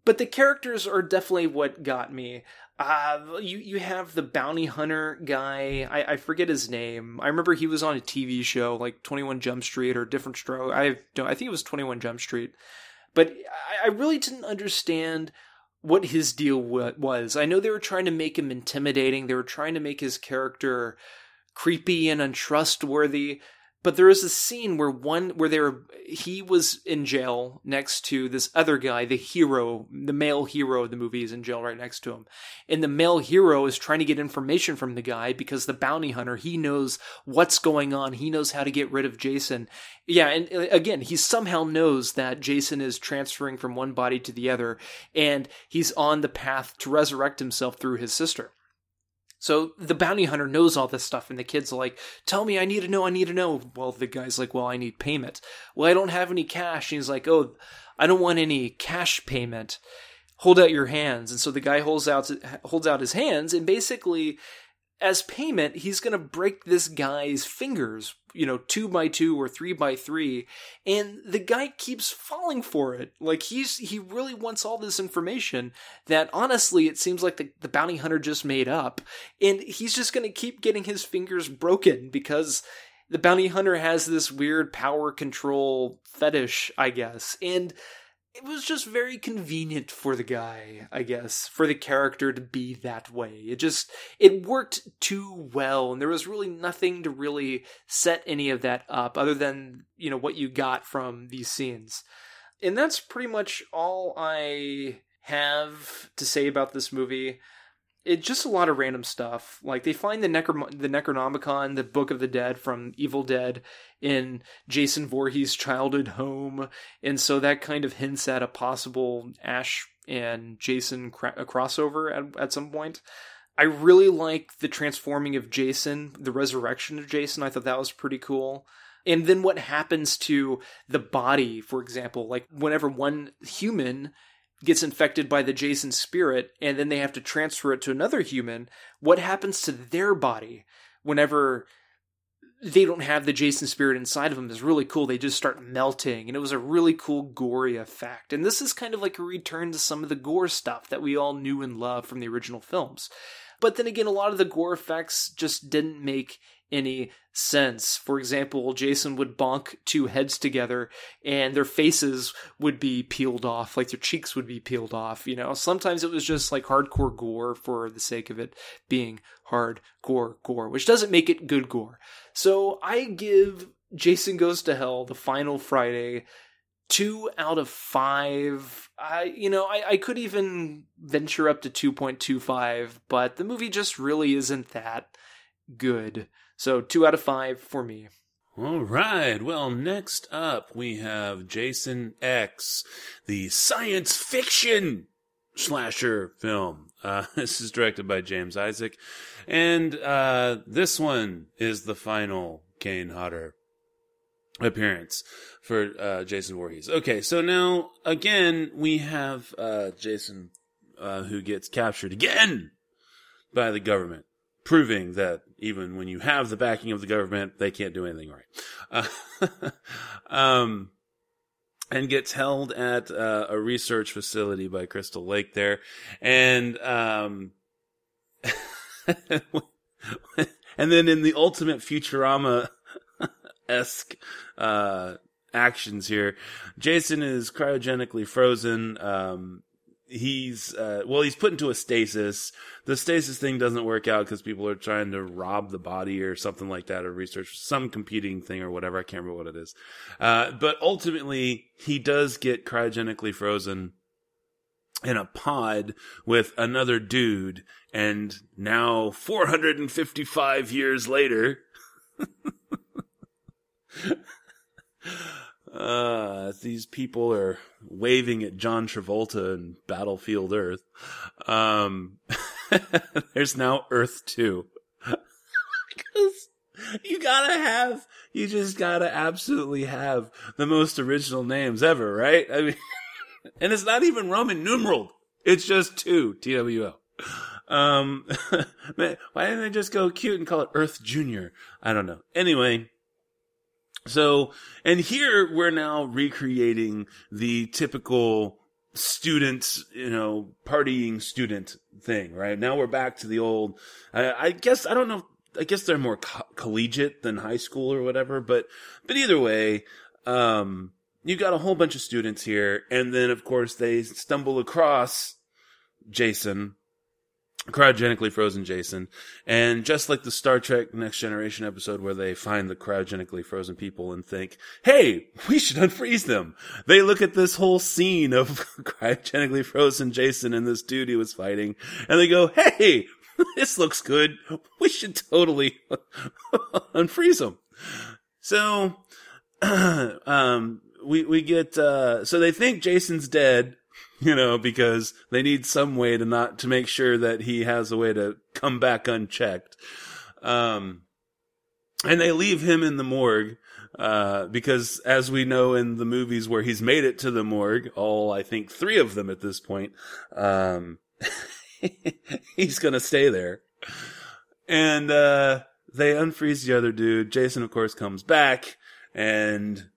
But the characters are definitely what got me. Uh, you you have the bounty hunter guy. I, I forget his name. I remember he was on a TV show like Twenty One Jump Street or Different Stroke. I don't. I think it was Twenty One Jump Street. But I really didn't understand what his deal was. I know they were trying to make him intimidating. They were trying to make his character creepy and untrustworthy. But there is a scene where one where they were he was in jail next to this other guy, the hero, the male hero of the movie is in jail right next to him. And the male hero is trying to get information from the guy because the bounty hunter, he knows what's going on. He knows how to get rid of Jason. Yeah, and uh, again, he somehow knows that Jason is transferring from one body to the other and he's on the path to resurrect himself through his sister. So the bounty hunter knows all this stuff, and the kid's like, Tell me, I need to know, I need to know. Well, the guy's like, Well, I need payment. Well, I don't have any cash. And he's like, Oh, I don't want any cash payment. Hold out your hands. And so the guy holds out holds out his hands, and basically as payment, he's going to break this guy's fingers, you know, two by two or three by three. And the guy keeps falling for it. Like he's, he really wants all this information that honestly, it seems like the, the bounty hunter just made up. And he's just going to keep getting his fingers broken because the bounty hunter has this weird power control fetish, I guess. And it was just very convenient for the guy, I guess, for the character to be that way. It just it worked too well and there was really nothing to really set any of that up other than, you know, what you got from these scenes. And that's pretty much all I have to say about this movie it's just a lot of random stuff. Like they find the Necrom- the Necronomicon, the Book of the Dead from Evil Dead, in Jason Voorhees' childhood home, and so that kind of hints at a possible Ash and Jason cra- crossover at at some point. I really like the transforming of Jason, the resurrection of Jason. I thought that was pretty cool. And then what happens to the body, for example, like whenever one human gets infected by the Jason spirit and then they have to transfer it to another human, what happens to their body whenever they don't have the Jason spirit inside of them is really cool. They just start melting, and it was a really cool gory effect. And this is kind of like a return to some of the gore stuff that we all knew and loved from the original films. But then again, a lot of the gore effects just didn't make any sense. For example, Jason would bonk two heads together and their faces would be peeled off, like their cheeks would be peeled off. You know, sometimes it was just like hardcore gore for the sake of it being hardcore gore, which doesn't make it good gore. So I give Jason Goes to Hell the final Friday two out of five. I, you know, I, I could even venture up to 2.25, but the movie just really isn't that good. So two out of five for me. All right. Well, next up we have Jason X, the science fiction slasher film. Uh, *laughs* this is directed by James Isaac, and uh, this one is the final Kane Hodder appearance for uh, Jason Voorhees. Okay, so now again we have uh, Jason uh, who gets captured again by the government proving that even when you have the backing of the government, they can't do anything right. Uh, *laughs* um, and gets held at uh, a research facility by Crystal Lake there, and um, *laughs* and then in the ultimate Futurama esque uh, actions here, Jason is cryogenically frozen. Um, he's uh, well he's put into a stasis. The stasis thing doesn't work out because people are trying to rob the body or something like that or research some competing thing or whatever. I can't remember what it is. Uh, but ultimately he does get cryogenically frozen in a pod with another dude and now 455 years later *laughs* uh, these people are waving at John Travolta in Battlefield Earth. Um, *laughs* there's now Earth 2. *laughs* Because you gotta have, you just gotta absolutely have the most original names ever, right? I mean, *laughs* and it's not even Roman numeral. It's just two, TWO. Um, why didn't they just go cute and call it Earth Junior? I don't know. Anyway, so, and here we're now recreating the typical student, you know, partying student thing, right? Now we're back to the old, I, I guess, I don't know, I guess they're more co- collegiate than high school or whatever, but, but either way, um, you got a whole bunch of students here, and then of course they stumble across Jason, cryogenically frozen Jason. And just like the Star Trek Next Generation episode where they find the cryogenically frozen people and think, hey, we should unfreeze them. They look at this whole scene of *laughs* cryogenically frozen Jason and this dude he was fighting and they go, hey, *laughs* this looks good. We should totally *laughs* unfreeze them. So, *clears throat* um, we, we get, uh, so they think Jason's dead *laughs* you know, because they need some way to not to make sure that he has a way to come back unchecked. Um, and they leave him in the morgue uh, because, as we know in the movies where he's made it to the morgue, all I think three of them at this point, um, *laughs* he's gonna stay there. and uh, they unfreeze the other dude. Jason, of course, comes back, and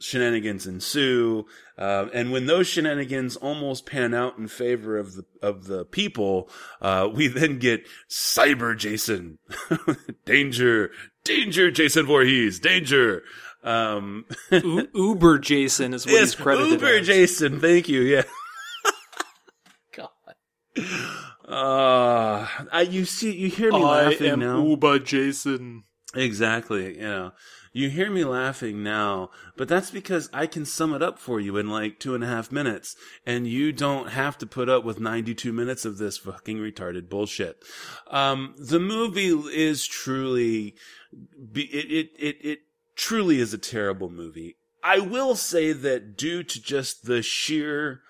shenanigans ensue. Uh, and when those shenanigans almost pan out in favor of the of the people, uh, we then get Cyber Jason, *laughs* danger, danger, Jason Voorhees, danger. Um, U- Uber Jason is what he's credited Uber as. Jason. Thank you. Yeah. *laughs* God. Uh, I, you see, you hear me I laughing am now. Uber Jason. Exactly. You know, you hear me laughing now, but that's because I can sum it up for you in like two and a half minutes, and you don't have to put up with 92 minutes of this fucking retarded bullshit. Um, the movie is truly, it, it, it, it truly is a terrible movie. I will say that due to just the sheer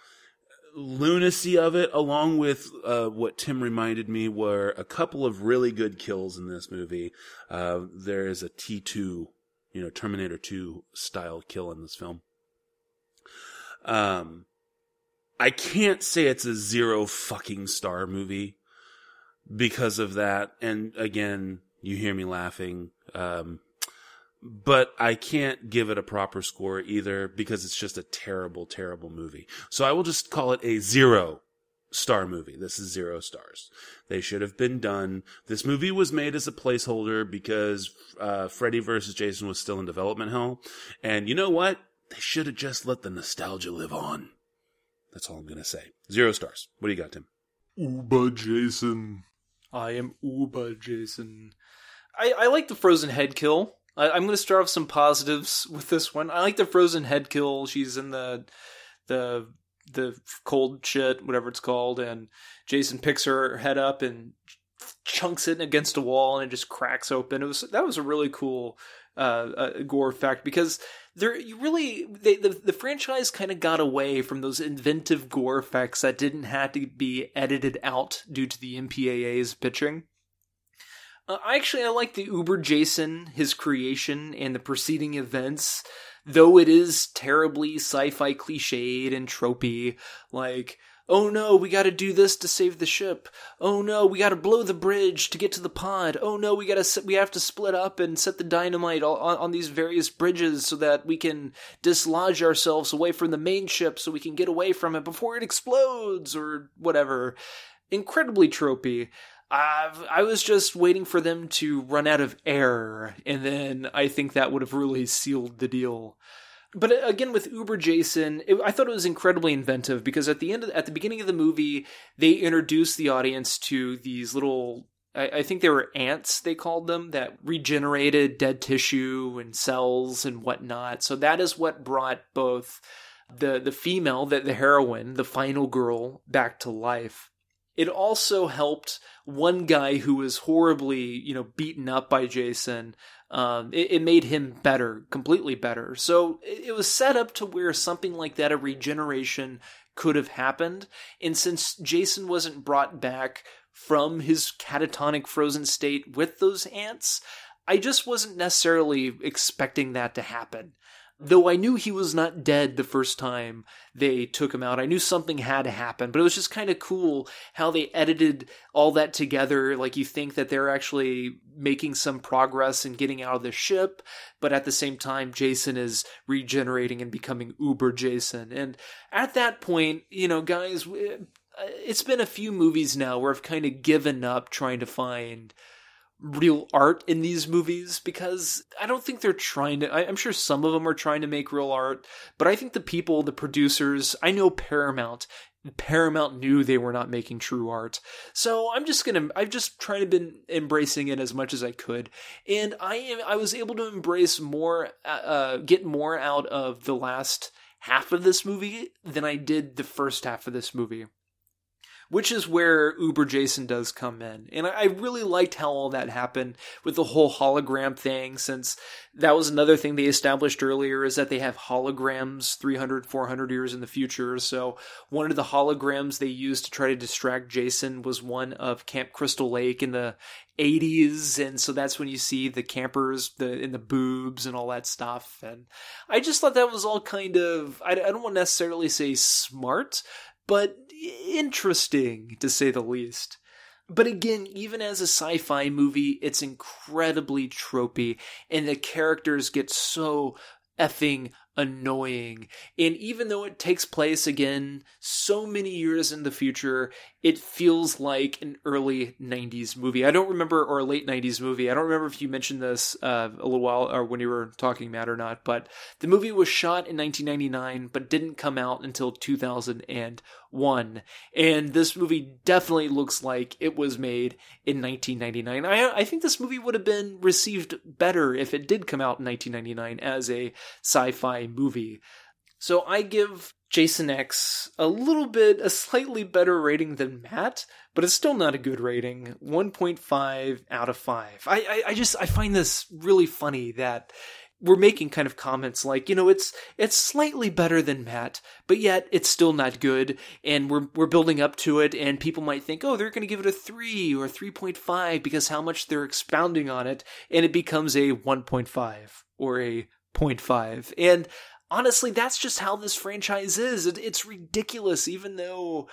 lunacy of it, along with uh, what Tim reminded me were a couple of really good kills in this movie. Uh, there is a T2, you know, Terminator 2 style kill in this film. Um, I can't say it's a zero fucking star movie because of that. And again, you hear me laughing. Um, but I can't give it a proper score either because it's just a terrible, terrible movie. So I will just call it a zero star movie. This is zero stars. They should have been done. This movie was made as a placeholder because uh, Freddy versus Jason was still in development hell. And you know what? They should have just let the nostalgia live on. That's all I'm going to say. Zero stars. What do you got, Tim? Uber Jason. I am Uber Jason. I, I like the frozen head kill. I, I'm going to start off some positives with this one. I like the frozen head kill. She's in the the the cold shit, whatever it's called, and Jason picks her head up and chunks it against a wall, and it just cracks open. It was that was a really cool uh, uh, gore effect because there you really they, the the franchise kind of got away from those inventive gore effects that didn't have to be edited out due to the MPAA's pitching. Uh, actually, I like the Uber Jason, his creation, and the preceding events, though it is terribly sci-fi cliched and tropey. Like, oh no, we gotta do this to save the ship. Oh no, we gotta blow the bridge to get to the pod. Oh no, we gotta we have to split up and set the dynamite on, on these various bridges so that we can dislodge ourselves away from the main ship so we can get away from it before it explodes or whatever. Incredibly tropey. I've, I was just waiting for them to run out of air, and then I think that would have really sealed the deal. But uh, again, with Uber Jason, it, I thought it was incredibly inventive because at the end, of, at the beginning of the movie, they introduced the audience to these little. I, think they were ants. They called them that regenerated dead tissue and cells and whatnot. So that is what brought both the the female, that the heroine, the final girl, back to life. It also helped one guy who was horribly, you know, beaten up by Jason. Um, it, it made him better, completely better. So it, it was set up to where something like that, a regeneration, could have happened. And since Jason wasn't brought back from his catatonic frozen state with those ants, I just wasn't necessarily expecting that to happen. Though I knew he was not dead the first time they took him out, I knew something had to happen. But it was just kind of cool how they edited all that together. Like you think that they're actually making some progress and getting out of the ship, but at the same time, Jason is regenerating and becoming Uber Jason. And at that point, you know, guys, uh, it's been a few movies now where I've kind of given up trying to find real art in these movies because I don't think they're trying to. I, am sure some of them are trying to make real art, but I think the people, the producers, I know Paramount. Paramount knew they were not making true art, so I'm just gonna. I've just tried to been embracing it as much as I could, and I am. I was able to embrace more, uh, get more out of the last half of this movie than I did the first half of this movie which is where Uber Jason does come in. And I really liked how all that happened with the whole hologram thing, since that was another thing they established earlier is that they have holograms 300, 400 years in the future. So one of the holograms they used to try to distract Jason was one of Camp Crystal Lake in the 80s and so that's when you see the campers the in the boobs and all that stuff and i just thought that was all kind of i, I don't want to necessarily say smart but interesting to say the least. but again, even as a sci-fi movie, it's incredibly tropey, and the characters get so effing annoying. And even though it takes place again so many years in the future, it feels like an early 90s movie. I don't remember, or a late 90s movie. I don't remember if you mentioned this uh, a little while, or when you were talking, Matt, or not, but the movie was shot in 1999, but didn't come out until 2001. And this movie definitely looks like it was made in 1999. I, I think this movie would have been received better if it did come out in 1999 as a sci fi movie. So I give Jason X a little bit, a slightly better rating than Matt, but it's still not a good rating. 1.5 out of 5. I, I, I just, I find this really funny that we're making kind of comments like, you know, it's it's slightly better than Matt, but yet it's still not good, and we're we're building up to it, and people might think, oh, they're going to give it a three or three point five because how much they're expounding on it, and it becomes a one point five or a 0.5. and honestly, that's just how this franchise is. It, it's ridiculous, even though.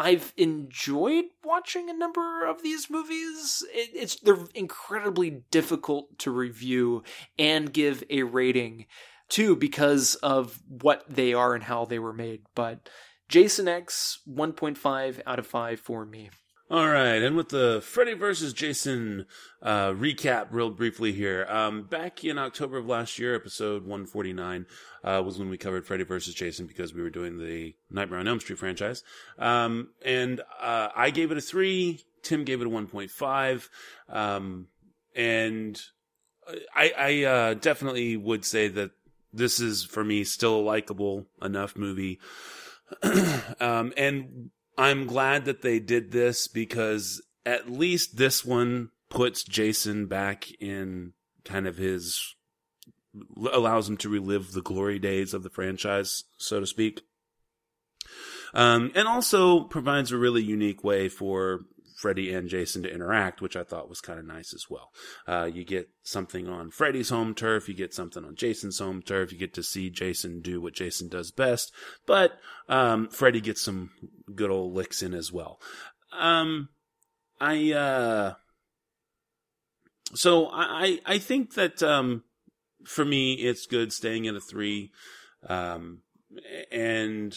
I've enjoyed watching a number of these movies. It, it's they're incredibly difficult to review and give a rating to because of what they are and how they were made. But Jason X 1.5 out of 5 for me. All right, and with the Freddy versus Jason uh, recap, real briefly here. Um, back in October of last year, episode 149 uh, was when we covered Freddy versus Jason because we were doing the Nightmare on Elm Street franchise. Um, and uh, I gave it a three. Tim gave it a 1.5. Um, and I, I uh, definitely would say that this is for me still a likable enough movie. *clears throat* um, and I'm glad that they did this because at least this one puts Jason back in kind of his allows him to relive the glory days of the franchise, so to speak. Um, and also provides a really unique way for Freddy and Jason to interact, which I thought was kind of nice as well. Uh, you get something on Freddy's home turf, you get something on Jason's home turf, you get to see Jason do what Jason does best, but um, Freddy gets some good old licks in as well. Um, I uh, so I I think that um, for me it's good staying at a three, um, and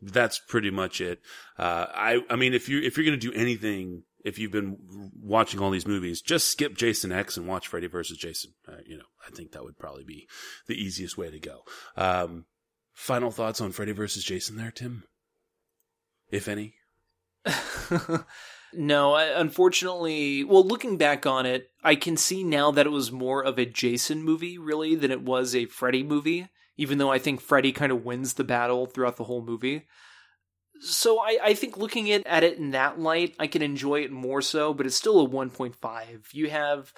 that's pretty much it. Uh, I I mean, if you if you're gonna do anything, if you've been watching all these movies, just skip Jason X and watch Freddy versus Jason. Uh, you know, I think that would probably be the easiest way to go. Um, final thoughts on Freddy versus Jason, there, Tim, if any. *laughs* no, unfortunately, well, looking back on it, I can see now that it was more of a Jason movie, really, than it was a Freddy movie even though I think Freddy kind of wins the battle throughout the whole movie. So I, I think looking at, at it in that light, I can enjoy it more so, but it's still a 1.5. You have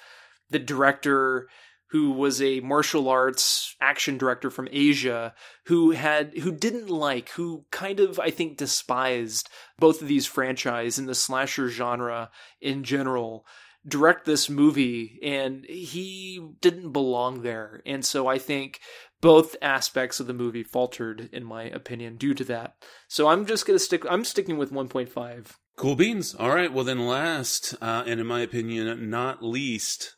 the director who was a martial arts action director from Asia who had who didn't like who kind of I think despised both of these franchise and the slasher genre in general direct this movie and he didn't belong there and so I think both aspects of the movie faltered in my opinion due to that. So I'm just going to stick I'm sticking with 1.5. Cool beans. All right, well then last uh, and in my opinion not least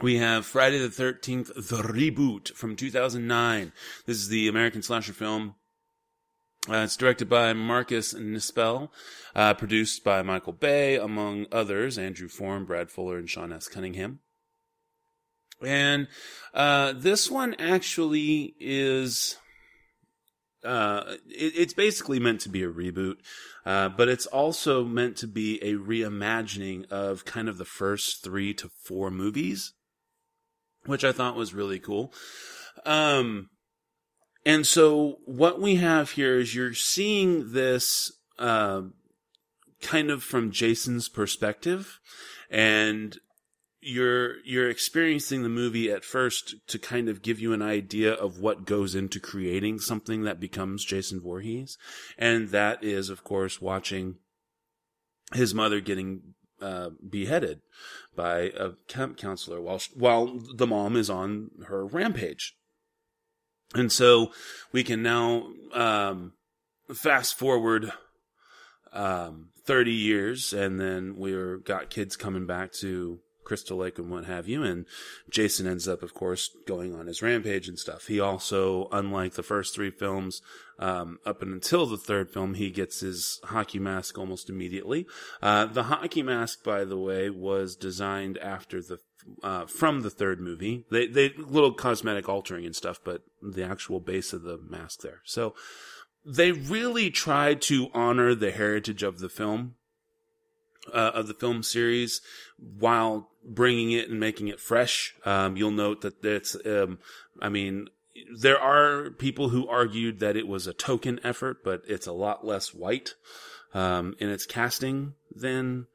we have Friday the 13th the reboot from 2009. This is the American slasher film uh, it's directed by Marcus Nispel, uh, produced by Michael Bay, among others, Andrew Form, Brad Fuller, and Sean S. Cunningham. And uh, this one actually is. Uh, it, it's basically meant to be a reboot, uh, but it's also meant to be a reimagining of kind of the first three to four movies, which I thought was really cool. Um, and so what we have here is you're seeing this uh, kind of from Jason's perspective, and you're you're experiencing the movie at first to kind of give you an idea of what goes into creating something that becomes Jason Voorhees, and that is, of course, watching his mother getting uh, beheaded by a camp counselor while while the mom is on her rampage, and so we can now um, fast forward um, 30 years, and then we were, got kids coming back to Crystal Lake and what have you. And Jason ends up, of course, going on his rampage and stuff. He also, unlike the first three films, um, up until the third film, he gets his hockey mask almost immediately. Uh, the hockey mask, by the way, was designed after the uh, from the third movie. They they little cosmetic altering and stuff, but the actual base of the mask there. So they really tried to honor the heritage of the film uh, of the film series while bringing it and making it fresh. Um, you'll note that it's, um, I mean, there are people who argued that it was a token effort, but it's a lot less white um, in its casting than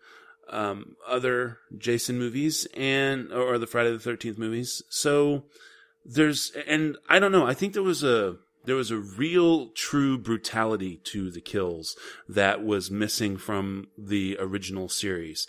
um, other Jason movies and or the Friday the Thirteenth movies. So there's, and I don't know. I think there was a there was a real true brutality to the kills that was missing from the original series.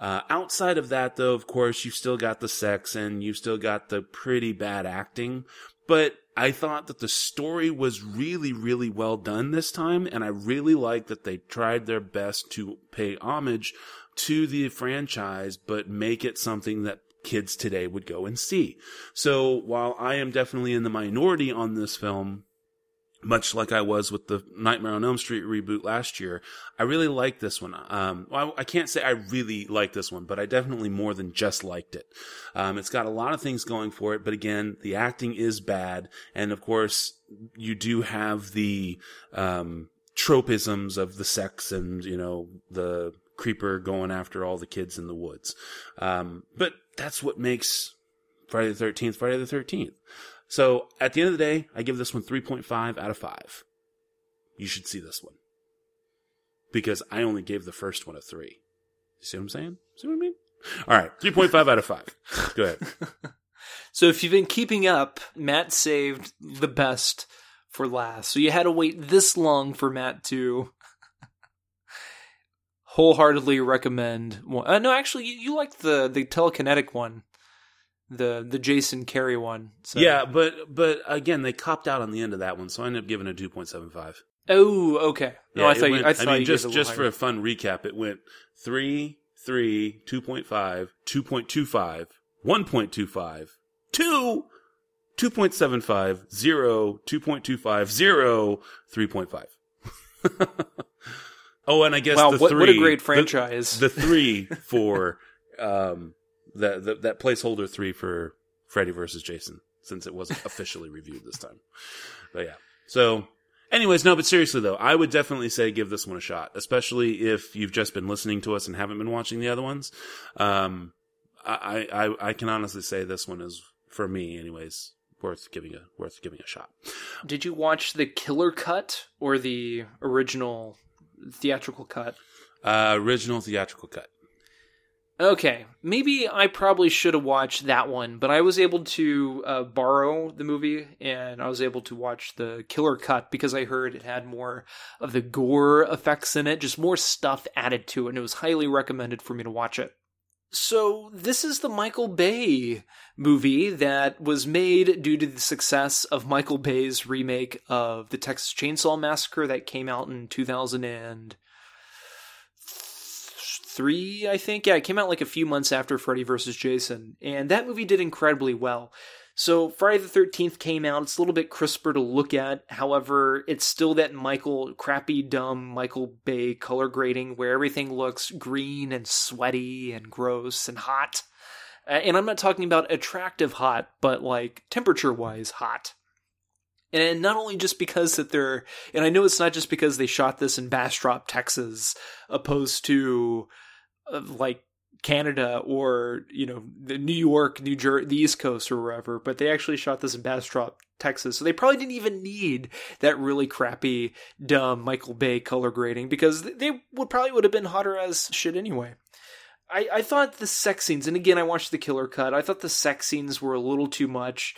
Uh, outside of that, though, of course, you've still got the sex and you've still got the pretty bad acting. But I thought that the story was really, really well done this time. And I really like that they tried their best to pay homage to the franchise, but make it something that kids today would go and see. So while I am definitely in the minority on this film, much like I was with the Nightmare on Elm Street reboot last year, I really like this one. Um, well, I can't say I really like this one, but I definitely more than just liked it. Um, it's got a lot of things going for it, but again, the acting is bad, and of course, you do have the um, tropisms of the sex and you know the creeper going after all the kids in the woods. Um, but that's what makes Friday the Thirteenth Friday the Thirteenth. So at the end of the day, I give this one 3.5 out of 5. You should see this one. Because I only gave the first one a 3. You see what I'm saying? See what I mean? All right, 3.5 out of 5. Go ahead. *laughs* So if you've been keeping up, Matt saved the best for last. So you had to wait this long for Matt to *laughs* wholeheartedly recommend one. Uh, no, actually, you, you liked the the telekinetic one, the the Jason Carrie one. So. Yeah, but but again, they copped out on the end of that one, so I ended up giving it a 2.75. Oh, okay. No, Yeah, I thought went- you, I thought mean, you just gave it a just for a fun recap, it went 3, 3, 2.5, 2.25, 1.25, 2, 2.75, 0, 2.25, 0, 3.5. *laughs* oh, and I guess Wow, the what- three, what a great the- franchise. The, three *laughs* for um, that that that placeholder three for Freddy versus Jason, since it wasn't *laughs* officially reviewed this time. But yeah, so Anyways, no, but seriously though, I would definitely say give this one a shot, especially if you've just been listening to us and haven't been watching the other ones. Um, I, I, I can honestly say this one is, for me anyways, worth giving a, worth giving a shot. Did you watch the killer cut or the original theatrical cut? Uh, original theatrical cut. Okay, maybe I probably should have watched that one, but I was able to uh, borrow the movie and I was able to watch the killer cut because I heard it had more of the gore effects in it, just more stuff added to it, and it was highly recommended for me to watch it. So, this is the Michael Bay movie that was made due to the success of Michael Bay's remake of the Texas Chainsaw Massacre that came out in 2000 and three, I think. Yeah, it came out like a few months after Freddy vs. Jason, and that movie did incredibly well. So Friday the Thirteenth came out. It's a little bit crisper to look at. However, it's still that Michael crappy, dumb Michael Bay color grading where everything looks green and sweaty and gross and hot. And I'm not talking about attractive hot, but like temperature wise hot. And not only just because that they're, and I know it's not just because they shot this in Bastrop, Texas, opposed to like Canada or you know New York, New Jersey, the East Coast or wherever, but they actually shot this in Bastrop, Texas. So they probably didn't even need that really crappy, dumb Michael Bay color grading because they would probably would have been hotter as shit anyway. I, I thought the sex scenes, and again, I watched the killer cut. I thought the sex scenes were a little too much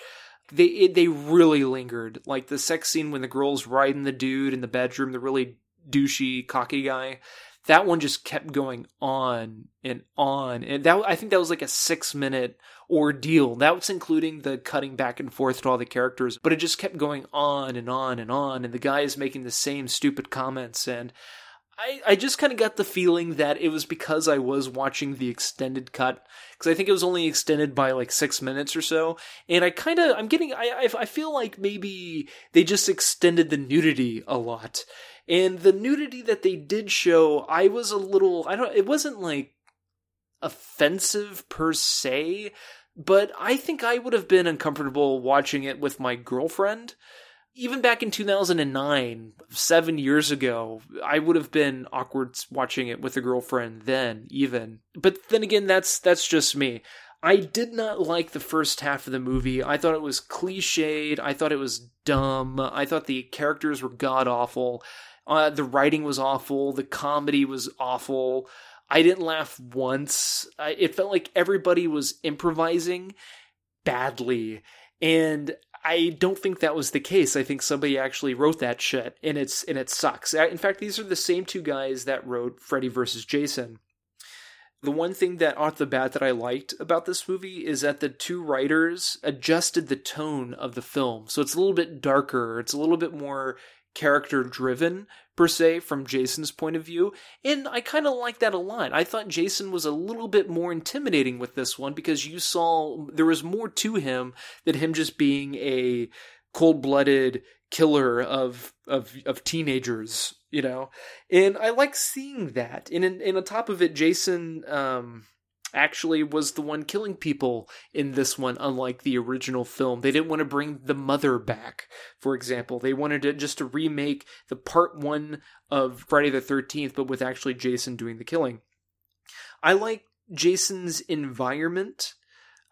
they it, they really lingered. Like the sex scene when the girl's riding the dude in the bedroom, the really douchey, cocky guy. That one just kept going on and on, and that I think that was like a six minute ordeal. That was including the cutting back and forth to all the characters, but it just kept going on and on and on, and the guy is making the same stupid comments and. I, I just kind of got the feeling that it was because I was watching the extended cut because I think it was only extended by like six minutes or so, and I kind of I'm getting I, I I feel like maybe they just extended the nudity a lot, and the nudity that they did show I was a little I don't it wasn't like offensive per se, but I think I would have been uncomfortable watching it with my girlfriend even back in 2009, seven years ago, I would have been awkward watching it with a girlfriend then, even. But then again, that's that's just me. I did not like the first half of the movie. I thought it was cliched. I thought it was dumb. I thought the characters were god awful. Uh, the writing was awful. The comedy was awful. I didn't laugh once. I, it felt like everybody was improvising badly. And I don't think that was the case. I think somebody actually wrote that shit, and it's and it sucks. In fact, these are the same two guys that wrote Freddy vs. Jason. The one thing that off the bat that I liked about this movie is that the two writers adjusted the tone of the film, so it's a little bit darker. It's a little bit more character driven per se from Jason's point of view and I kind of like that a lot. I thought Jason was a little bit more intimidating with this one because you saw there was more to him than him just being a cold-blooded killer of of of teenagers, you know. And I like seeing that. And in, on top of it Jason um actually was the one killing people in this one, unlike the original film. They didn't want to bring the mother back, for example. They wanted to just to remake the part one of Friday the 13th, but with actually Jason doing the killing. I like Jason's environment.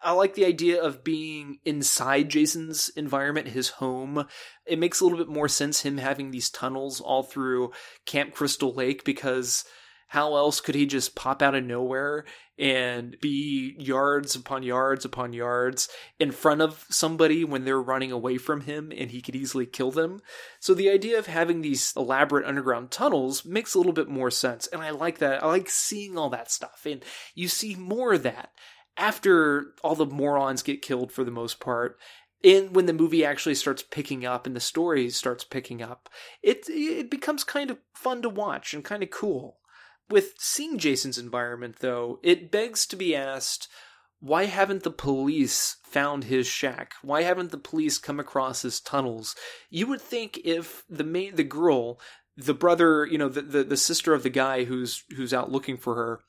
I like the idea of being inside Jason's environment, his home. It makes a little bit more sense him having these tunnels all through Camp Crystal Lake because how else could he just pop out of nowhere and be yards upon yards upon yards in front of somebody when they're running away from him and he could easily kill them? So the idea of having these elaborate underground tunnels makes a little bit more sense. And I like that. I like seeing all that stuff. And you see more of that after all the morons get killed for the most part and when the movie actually starts picking up and the story starts picking up it it becomes kind of fun to watch and kind of cool with seeing Jason's environment, though, it begs to be asked why haven't the police found his shack? Why haven't the police come across his tunnels? You would think if the the girl, the brother, you know, the, the, the sister of the guy who's who's out looking for her,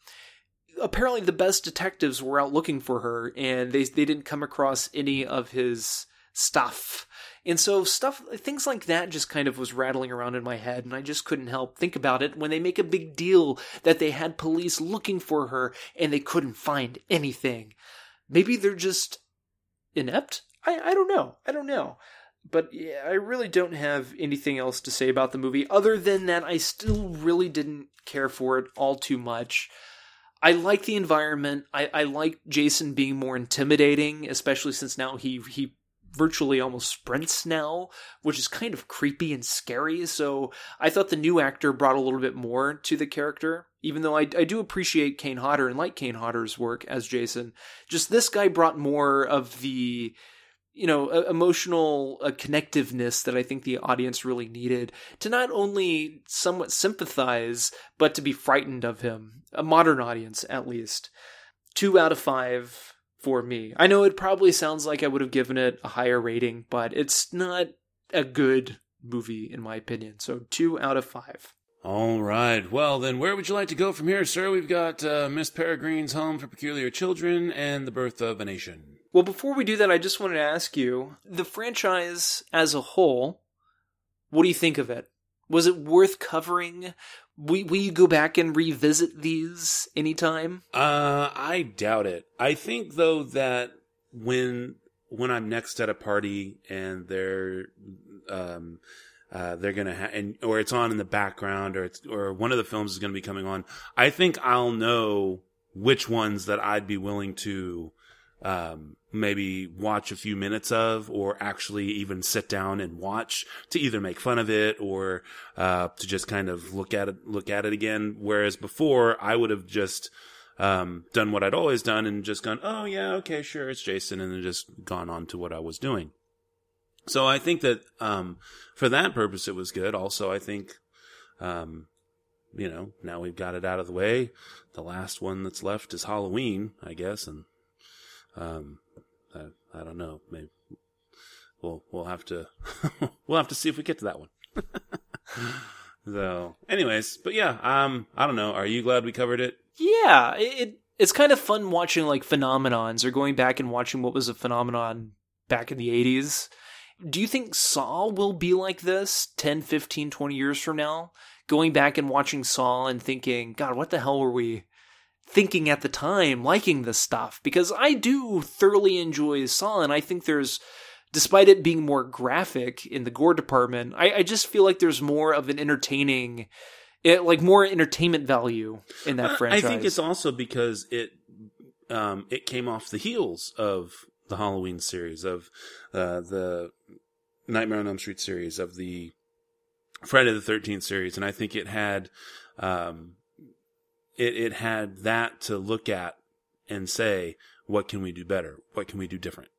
apparently the best detectives were out looking for her and they they didn't come across any of his stuff. And so stuff things like that just kind of was rattling around in my head and I just couldn't help think about it when they make a big deal that they had police looking for her and they couldn't find anything. Maybe they're just inept? I I don't know. I don't know. But yeah, I really don't have anything else to say about the movie other than that I still really didn't care for it all too much. I like the environment. I, I like Jason being more intimidating, especially since now he he virtually almost sprints now, which is kind of creepy and scary. So I thought the new actor brought a little bit more to the character, even though I, I do appreciate Kane Hodder and like Kane Hodder's work as Jason. Just this guy brought more of the you know emotional uh, connectiveness that i think the audience really needed to not only somewhat sympathize but to be frightened of him a modern audience at least two out of five for me. I know it probably sounds like I would have given it a higher rating, but it's not a good movie in my opinion. So 2 out of 5. All right. Well, then, where would you like to go from here, sir? We've got uh, Miss Peregrine's Home for Peculiar Children and The Birth of a Nation. Well, before we do that, I just wanted to ask you the franchise as a whole, what do you think of it? Was it worth covering? Will, will you go back and revisit these anytime? Uh, I doubt it. I think though that when when I'm next at a party and they're um uh, they're gonna ha- and or it's on in the background or it's or one of the films is gonna be coming on. I think I'll know which ones that I'd be willing to um, maybe watch a few minutes of or actually even sit down and watch to either make fun of it or uh, to just kind of look at it look at it again. Whereas before I would have just um, done what I'd always done and just gone oh yeah okay sure it's Jason and then just gone on to what I was doing. So I think that um, for that purpose it was good. Also I think um, you know, now we've got it out of the way. The last one that's left is Halloween, I guess, and um, I, I don't know. Maybe we'll we'll have to *laughs* we'll have to see if we get to that one. *laughs* so, anyways, but yeah, um, I don't know. Are you glad we covered it? Yeah, it, it it's kind of fun watching like phenomenons or going back and watching what was a phenomenon back in the 80s. Do you think Saw will be like this 10, 15, 20 years from now? Going back and watching Saw and thinking, God, what the hell were we thinking at the time, liking this stuff? Because I do thoroughly enjoy Saw, and I think there's, despite it being more graphic in the gore department, I, I just feel like there's more of an entertaining it like more entertainment value in that franchise. I think it's also because it um, it came off the heels of the Halloween series of uh, the Nightmare on Elm Street series of the Friday the Thirteenth series, and I think it had um, it it had that to look at and say, what can we do better? What can we do different?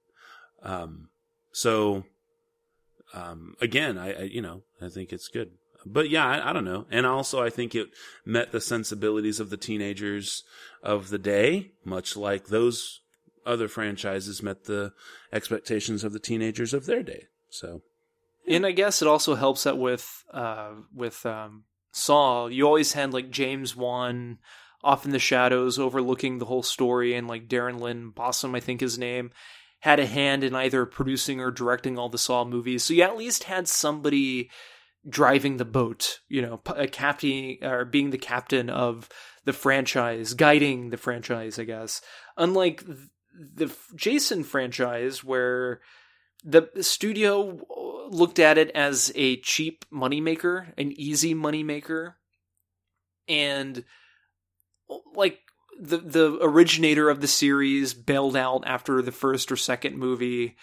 Um, so um, again, I, I you know I think it's good but yeah, I, I don't know. And also, I think it met the sensibilities of the teenagers of the day, much like those other franchises met the expectations of the teenagers of their day. So, and I guess it also helps that with uh, with um, Saw, you always had like James Wan off in the shadows, overlooking the whole story, and like Darren Lynn Bousman, I think his name, had a hand in either producing or directing all the Saw movies. So you at least had somebody driving the boat, you know, a captain or being the captain of the franchise, guiding the franchise, I guess. Unlike the Jason franchise, where the studio uh, looked at it as a cheap moneymaker, an easy moneymaker, and uh, like the the originator of the series bailed out after the first or second movie.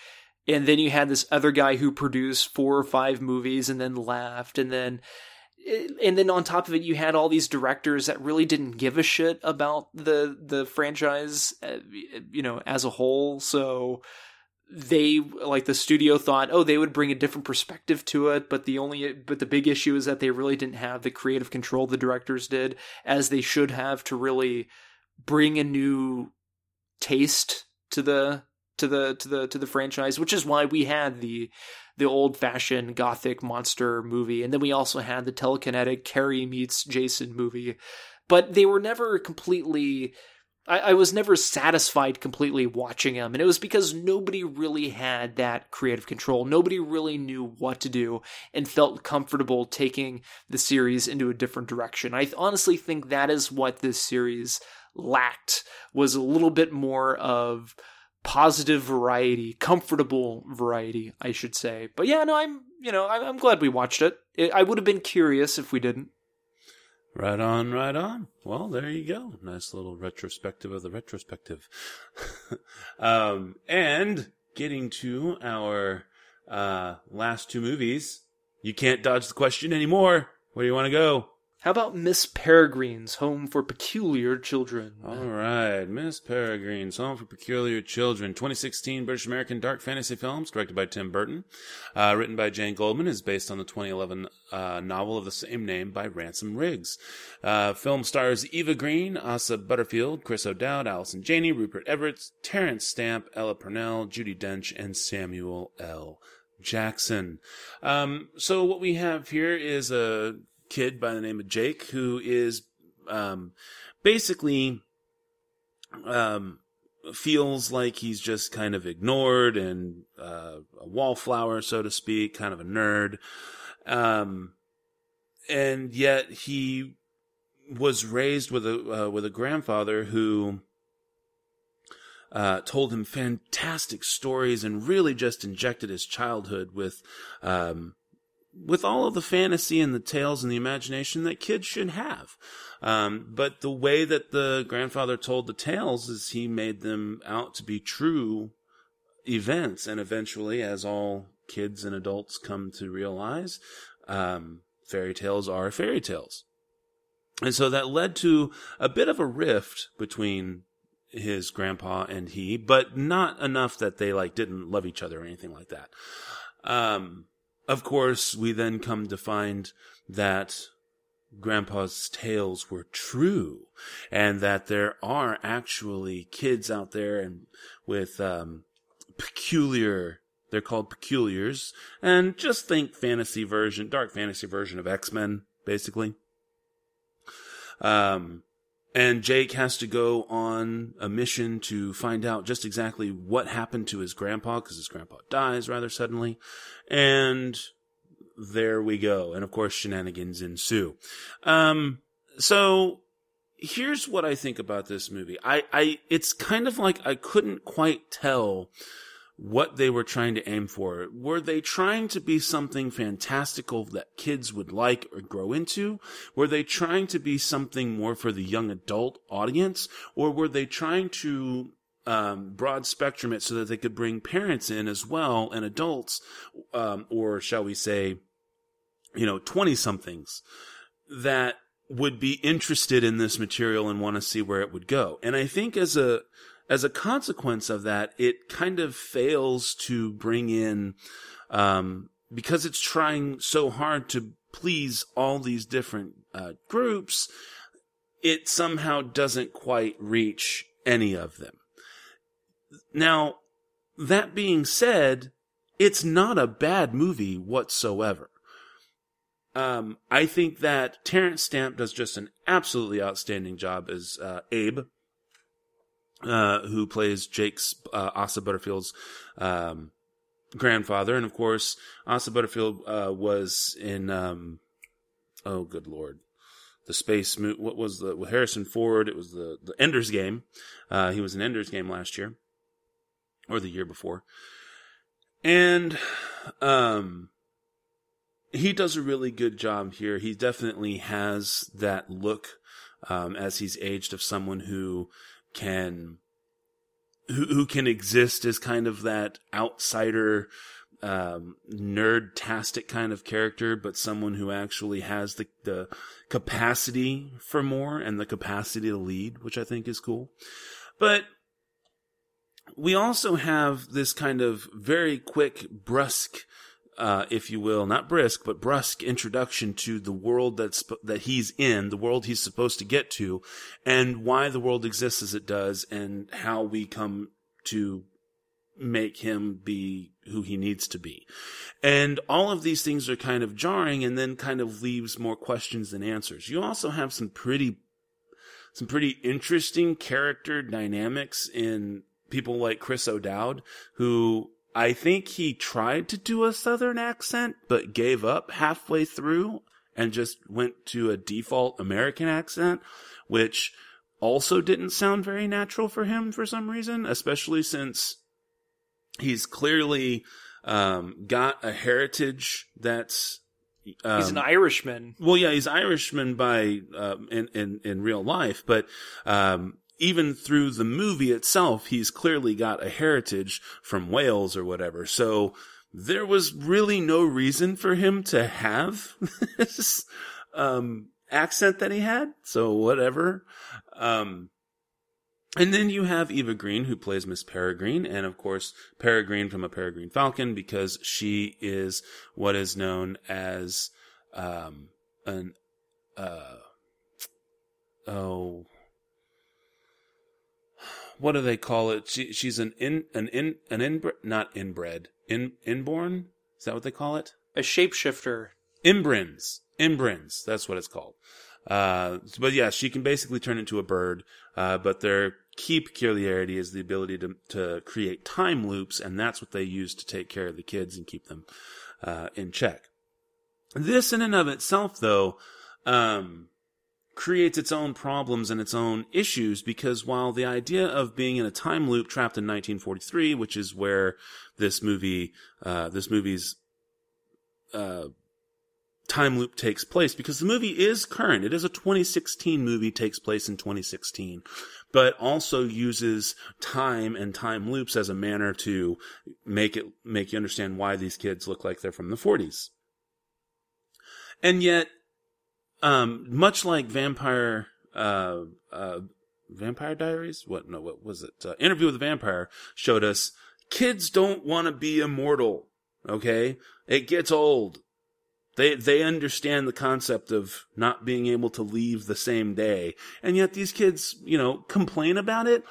And then you had this other guy who produced four or five movies and then left. And then uh, and then on top of it you had all these directors that really didn't give a shit about the the franchise uh, you know as a whole. So they like the studio thought oh they would bring a different perspective to it but the only but the big issue is that they really didn't have the creative control the directors did as they should have to really bring a new taste to the to the to the to the franchise, which is why we had the the old fashioned gothic monster movie, and then we also had the telekinetic Carrie meets Jason movie. But they were never completely. I, I was never satisfied completely watching them, and it was because nobody really had that creative control. Nobody really knew what to do and felt comfortable taking the series into a different direction. I honestly think that is what this series lacked was a little bit more of positive variety, comfortable variety, I should say. But yeah, no, I'm you know I'm, glad we watched it. I would have been curious if we didn't. Right on, right on. Well, there you go. Nice little retrospective of the retrospective. *laughs* um, and getting to our uh, last two movies, you can't dodge the question anymore. Where do you want to go? How about Miss Peregrine's Home for Peculiar Children? All right, Miss Peregrine's Home for Peculiar Children, 2016 British American dark fantasy films, directed by Tim Burton, uh, written by Jane Goldman, is based on the 2011 uh, novel of the same name by Ransom Riggs. Uh, film stars Eva Green, Asa Butterfield, Chris O'Dowd, Allison Janney, Rupert Everett, Terence Stamp, Ella Purnell, Judi Dench, and Samuel L. Jackson. Um, so what we have here is a kid by the name of Jake who is um, basically um, feels like he's just kind of ignored and uh, a wallflower, so to speak, kind of a nerd. Um, and yet he was raised with a uh, with a grandfather who uh, told him fantastic stories and really just injected his childhood with um, with all of the fantasy and the tales and the imagination that kids should have. Um, but the way that the grandfather told the tales is he made them out to be true events. And eventually, as all kids and adults come to realize, um, fairy tales are fairy tales. And so that led to a bit of a rift between his grandpa and he, but not enough that they like didn't love each other or anything like that. Um, of course, we then come to find that grandpa's tales were true and that there are actually kids out there and with um, peculiar they're called peculiars. And just think fantasy version dark fantasy version of x-men basically. Um and Jake has to go on a mission to find out just exactly what happened to his grandpa because his grandpa dies rather suddenly. And there we go. And of course, shenanigans ensue. Um, so here's what I think about this movie. I, I, it's kind of like I couldn't quite tell what they were trying to aim for. Were they trying to be something fantastical that kids would like or grow into? Were they trying to be something more for the young adult audience? Or were they trying to um, broad spectrum it so that they could bring parents in as well and adults, um, or shall we say, you know, 20 somethings that would be interested in this material and want to see where it would go. And I think as a, as a consequence of that, it kind of fails to bring in, um, because it's trying so hard to please all these different uh, groups, it somehow doesn't quite reach any of them. Now, that being said, it's not a bad movie whatsoever. Um, I think that Terence Stamp does just an absolutely outstanding job as uh, Abe, uh, who plays Jake's uh, Asa Butterfield's um, grandfather, and of course, Asa Butterfield uh, was in um, oh, good lord, the space. What was the Harrison Ford? It was the the Ender's Game. Uh, he was in Ender's Game last year, or the year before, and um he does a really good job here. He definitely has that look um, as he's aged of someone who can who who can exist as kind of that outsider um, nerd-tastic kind of character, but someone who actually has the the capacity for more and the capacity to lead, which I think is cool. But we also have this kind of very quick, brusque uh, if you will, not brisk, but brusque introduction to the world that's, that he's in, the world he's supposed to get to, and why the world exists as it does, and how we come to make him be who he needs to be. And all of these things are kind of jarring and then kind of leaves more questions than answers. You also have some pretty, some pretty interesting character dynamics in people like Chris O'Dowd, who I think he tried to do a southern accent, but gave up halfway through and just went to a default American accent, which also didn't sound very natural for him for some reason, especially since he's clearly um, got a heritage that's. Um, He's an Irishman. well, yeah, he's Irishman by um, in in in real life, but um, even through the movie itself, he's clearly got a heritage from Wales or whatever. So there was really no reason for him to have *laughs* this um, accent that he had. So whatever. Um, and then you have Eva Green, who plays Miss Peregrine, and of course, Peregrine from a Peregrine Falcon, because she is what is known as um, an uh, oh, what do they call it? She, she's an in an in an inbred, not inbred, in inborn. Is that what they call it? A shapeshifter. Ymbrynes. Ymbrynes. That's what it's called. Uh, but yeah, she can basically turn into a bird. Uh, but their key peculiarity is the ability to to create time loops, and that's what they use to take care of the kids and keep them uh, in check. This, in and of itself, though, um, creates its own problems and its own issues because while the idea of being in a time loop trapped in 1943, which is where this movie, uh, this movie's, uh, time loop takes place because the movie is current. It is a 2016 movie, takes place in 2016, but also uses time and time loops as a manner to make it, make you understand why these kids look like they're from the 40s. And yet, um, much like Vampire, uh, uh, Vampire Diaries? What? No, what was it? Uh, Interview with the Vampire showed us kids don't want to be immortal. Okay? It gets old. They they understand the concept of not being able to leave the same day, and yet these kids, you know, complain about it,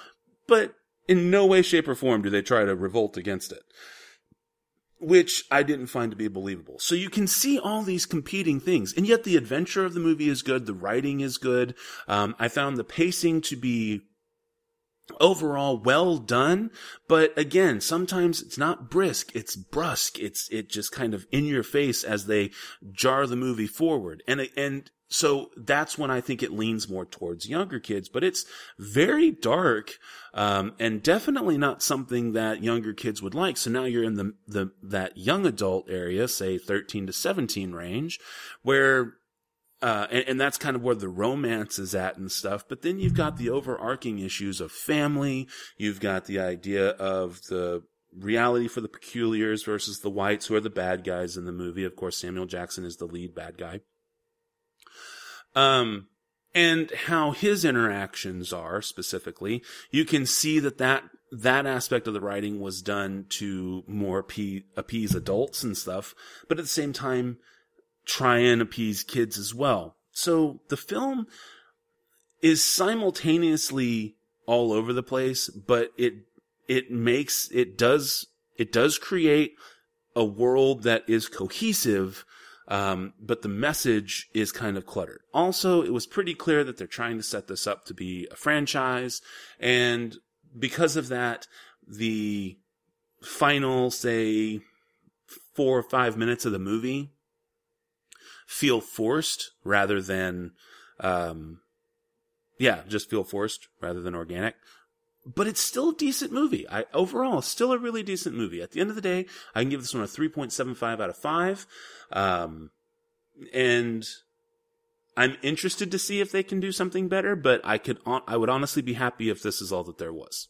but in no way, shape, or form do they try to revolt against it. Which I didn't find to be believable. So you can see all these competing things, and yet the adventure of the movie is good. The writing is good. Um, I found the pacing to be overall well done but again sometimes it's not brisk it's brusque it's it just kind of in your face as they jar the movie forward and and so that's when I think it leans more towards younger kids, but it's very dark, um, and definitely not something that younger kids would like. So now you're in the, the, that young adult area, say 13 to 17 range, where uh, and, and, that's kind of where the romance is at and stuff. But then you've got the overarching issues of family. You've got the idea of the reality for the peculiars versus the wights, who are the bad guys in the movie. Of course, Samuel Jackson is the lead bad guy. Um, and how his interactions are specifically, you can see that that that aspect of the writing was done to more appease, appease adults and stuff, but at the same time, try and appease kids as well. So the film is simultaneously all over the place, but it it makes it does it does create a world that is cohesive um, but the message is kind of cluttered. Also, it was pretty clear that they're trying to set this up to be a franchise. And because of that, the final, say, four or five minutes of the movie feel forced rather than, um, yeah, just feel forced rather than organic. But it's still a decent movie. I overall still a really decent movie. At the end of the day, I can give this one a 3.75 out of 5. Um, and I'm interested to see if they can do something better, but I could, I would honestly be happy if this is all that there was.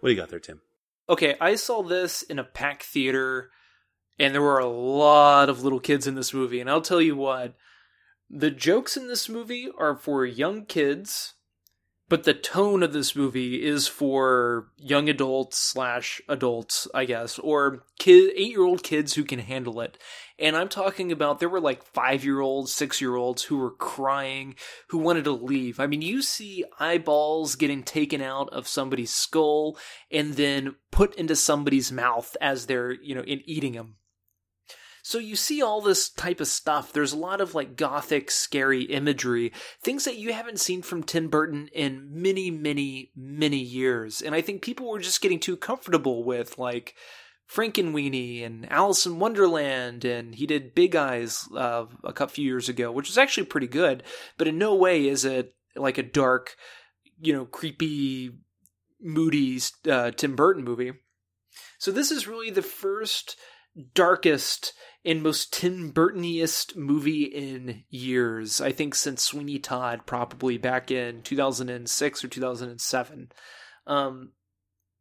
What do you got there, Tim? Okay, I saw this in a packed theater, and there were a lot of little kids in this movie, and I'll tell you what, the jokes in this movie are for young kids but the tone of this movie is for young adults slash adults, I guess, or kid eight year old kids who can handle it. And I'm talking about there were like five year olds, six year olds who were crying, who wanted to leave. I mean, you see eyeballs getting taken out of somebody's skull and then put into somebody's mouth as they're, you know, in eating them. So you see all this type of stuff. There's a lot of like gothic, scary imagery, things that you haven't seen from Tim Burton in many, many, many years. And I think people were just getting too comfortable with like Frankenweenie and Alice in Wonderland, and he did Big Eyes uh, a few years ago, which was actually pretty good, but in no way is it like a dark, you know, creepy, moody uh, Tim Burton movie. So this is really the first darkest and most Tim Burtoniest movie in years. I think since Sweeney Todd, probably back in 2006 or 2007. Um,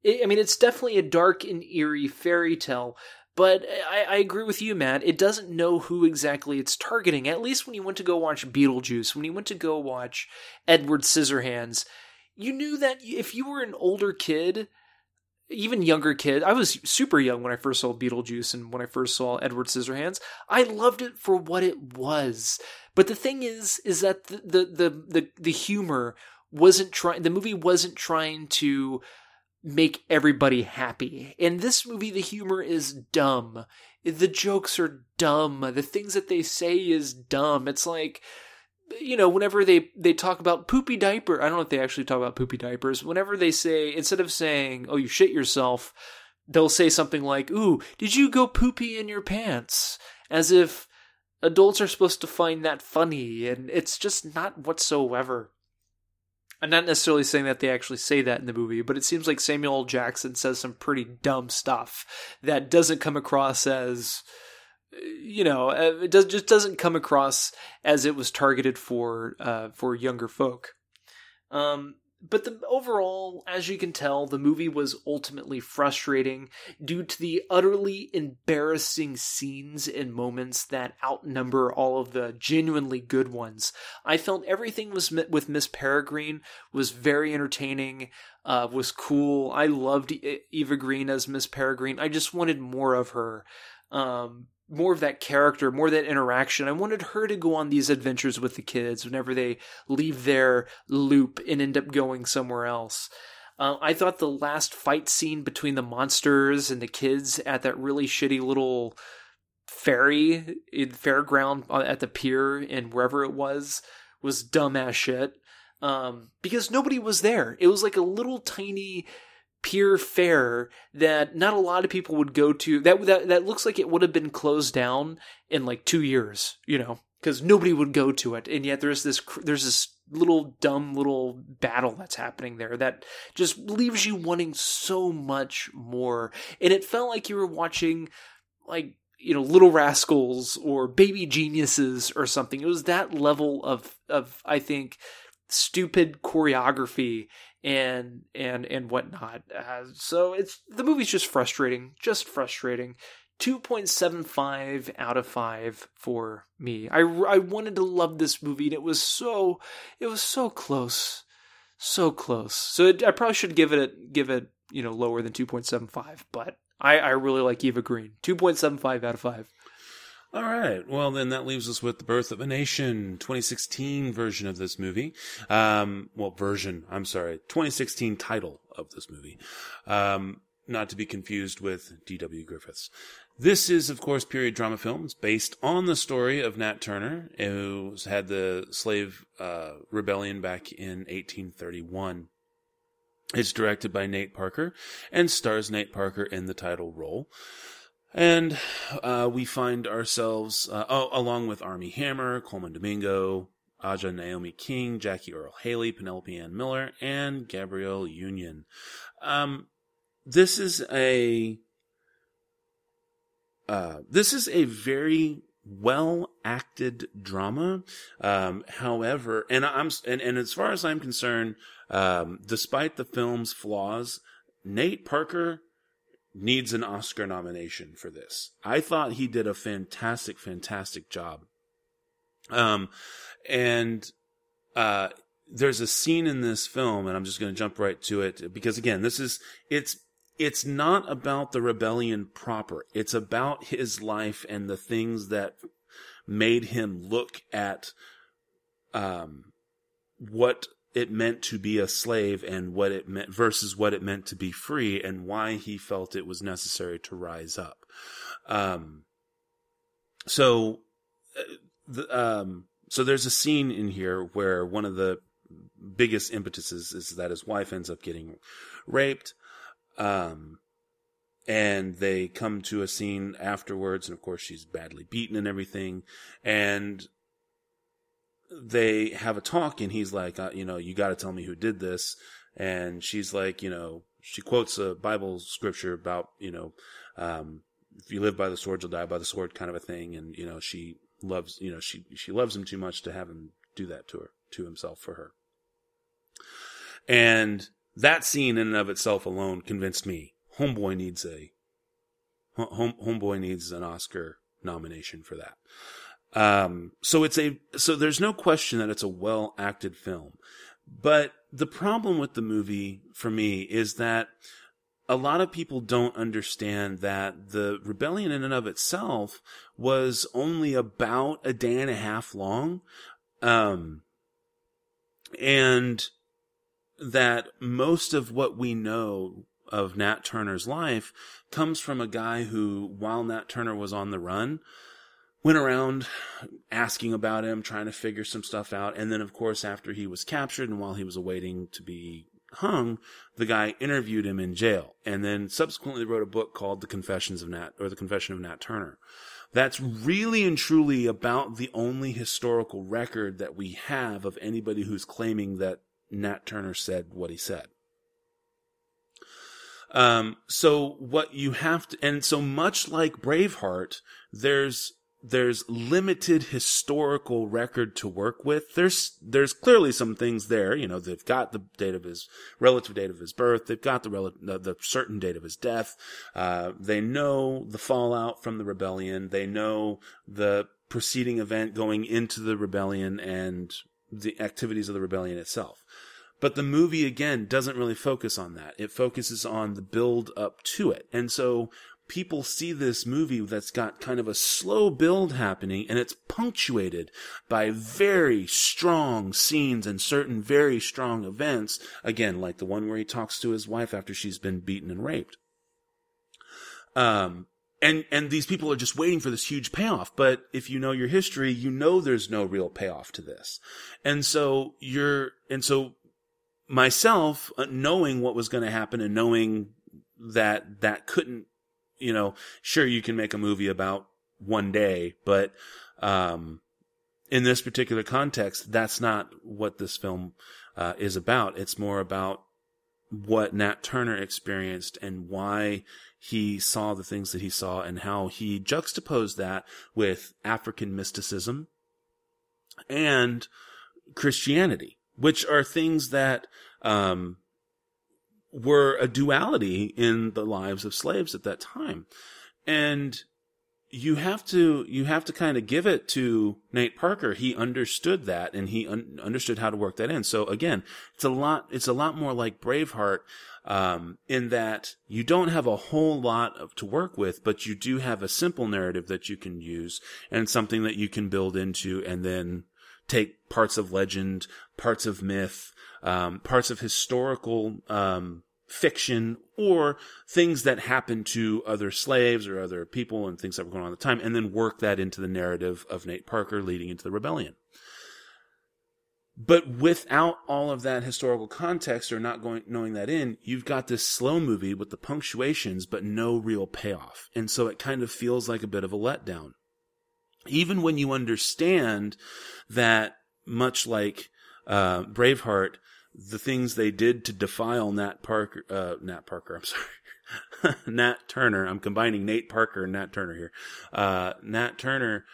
it, I mean, it's definitely a dark and eerie fairy tale, but I, I, agree with you, Matt. It doesn't know who exactly it's targeting. At least when you went to go watch Beetlejuice, when you went to go watch Edward Scissorhands, you knew that if you were an older kid, even younger kid. I was super young when I first saw Beetlejuice and when I first saw Edward Scissorhands. I loved it for what it was. But the thing is, is that the the the the, the humor wasn't trying. The movie wasn't trying to make everybody happy. In this movie, the humor is dumb. The jokes are dumb. The things that they say is dumb. It's like you know, whenever they they talk about poopy diaper, I don't know if they actually talk about poopy diapers. Whenever they say instead of saying, "Oh, you shit yourself," they'll say something like, "Ooh, did you go poopy in your pants?" As if adults are supposed to find that funny, and it's just not whatsoever. I'm not necessarily saying that they actually say that in the movie, but it seems like Samuel. Jackson says some pretty dumb stuff that doesn't come across as you know, uh, it does, just doesn't come across as it was targeted for uh, for younger folk. Um, but the overall, as you can tell, the movie was ultimately frustrating due to the utterly embarrassing scenes and moments that outnumber all of the genuinely good ones. I felt everything was with Miss Peregrine was very entertaining, uh, was cool. I loved Eva Green as Miss Peregrine. I just wanted more of her. Um, more of that character, more that interaction. I wanted her to go on these adventures with the kids whenever they leave their loop and end up going somewhere else. Uh, I thought the last fight scene between the monsters and the kids at that really shitty little ferry, fairground uh, at the pier and wherever it was, was dumbass shit. Um, because nobody was there. It was like a little tiny pier fair that not a lot of people would go to. That that that looks like it would have been closed down in like two years, you know, because nobody would go to it. And yet there's this there's this little dumb little battle that's happening there that just leaves you wanting so much more. And it felt like you were watching like you know little rascals or baby geniuses or something it was that level of of i think stupid choreography and and and whatnot. Uh, so it's the movie's just frustrating, just frustrating. 2.75 out of 5 for me. I, I wanted to love this movie and it was so it was so close. So close. So it, I probably should give it give it, you know, lower than 2.75, but I I really like Eva Green. 2.75 out of 5. All right. Well, then that leaves us with the Birth of a Nation 2016 version of this movie. Um, well, version, I'm sorry, 2016 title of this movie. Um, not to be confused with D.W. Griffiths. This is, of course, period drama films based on the story of Nat Turner, who had the slave uh, rebellion back in 1831. It's directed by Nate Parker and stars Nate Parker in the title role. And uh, we find ourselves, uh, oh, along with Armie Hammer, Colman Domingo, Aja Naomi King, Jackie Earle Haley, Penelope Ann Miller, and Gabrielle Union. Um, this is a uh, this is a very well acted drama. Um, however, and I'm and, and as far as I'm concerned, um, despite the film's flaws, Nate Parker needs an Oscar nomination for this. I thought he did a fantastic, fantastic job. Um, and, uh, there's a scene in this film, and I'm just going to jump right to it because again, this is, it's, it's not about the rebellion proper. It's about his life and the things that made him look at, um, what it meant to be a slave and what it meant versus what it meant to be free and why he felt it was necessary to rise up. Um, so, uh, the, um, so there's a scene in here where one of the biggest impetuses is that his wife ends up getting raped. Um, and they come to a scene afterwards, and of course she's badly beaten and everything. And they have a talk and he's like, uh, you know, you got to tell me who did this. And she's like, you know, she quotes a Bible scripture about, you know, um, if you live by the sword, you'll die by the sword kind of a thing. And, you know, she loves, you know, she, she loves him too much to have him do that to her, to himself for her. And that scene in and of itself alone convinced me Homeboy needs a, home, Homeboy needs an Oscar nomination for that. Um, so it's a, so there's no question that it's a well acted film. But the problem with the movie for me is that a lot of people don't understand that the rebellion in and of itself was only about a day and a half long. Um, and that most of what we know of Nat Turner's life comes from a guy who, while Nat Turner was on the run, went around asking about him, trying to figure some stuff out. And then, of course, after he was captured and while he was awaiting to be hung, the guy interviewed him in jail and then subsequently wrote a book called The Confessions of Nat or The Confession of Nat Turner. That's really and truly about the only historical record that we have of anybody who's claiming that Nat Turner said what he said. Um, so what you have to, and so much like Braveheart, there's there's limited historical record to work with. There's there's clearly some things there. You know, they've got the date of his relative date of his birth. They've got the relative the, the certain date of his death. Uh, they know the fallout from the rebellion. They know the preceding event going into the rebellion and the activities of the rebellion itself. But the movie again doesn't really focus on that. It focuses on the build up to it. And so people see this movie that's got kind of a slow build happening and it's punctuated by very strong scenes and certain very strong events. Again, like the one where he talks to his wife after she's been beaten and raped. Um, and, and these people are just waiting for this huge payoff. But if you know your history, you know there's no real payoff to this. And so you're, and so myself, uh, knowing what was going to happen and knowing that that couldn't you know, sure you can make a movie about one day, but um, in this particular context, that's not what this film uh, is about. It's more about what Nat Turner experienced and why he saw the things that he saw and how he juxtaposed that with African mysticism and Christianity, which are things that um, were a duality in the lives of slaves at that time. And you have to you have to kind of give it to Nate Parker. He understood that and he un- understood how to work that in. So again, it's a lot it's a lot more like Braveheart um, in that you don't have a whole lot of, to work with, but you do have a simple narrative that you can use and something that you can build into and then take parts of legend, parts of myth, um, parts of historical um, fiction or things that happened to other slaves or other people and things that were going on at the time, and then work that into the narrative of Nate Parker leading into the rebellion. But without all of that historical context or not going knowing that in, you've got this slow movie with the punctuations but no real payoff. And so it kind of feels like a bit of a letdown. Even when you understand that much like uh, Braveheart, the things they did to defile Nat Parker, uh, Nat Parker, I'm sorry, *laughs* Nat Turner. I'm combining Nate Parker and Nat Turner here. Uh, Nat Turner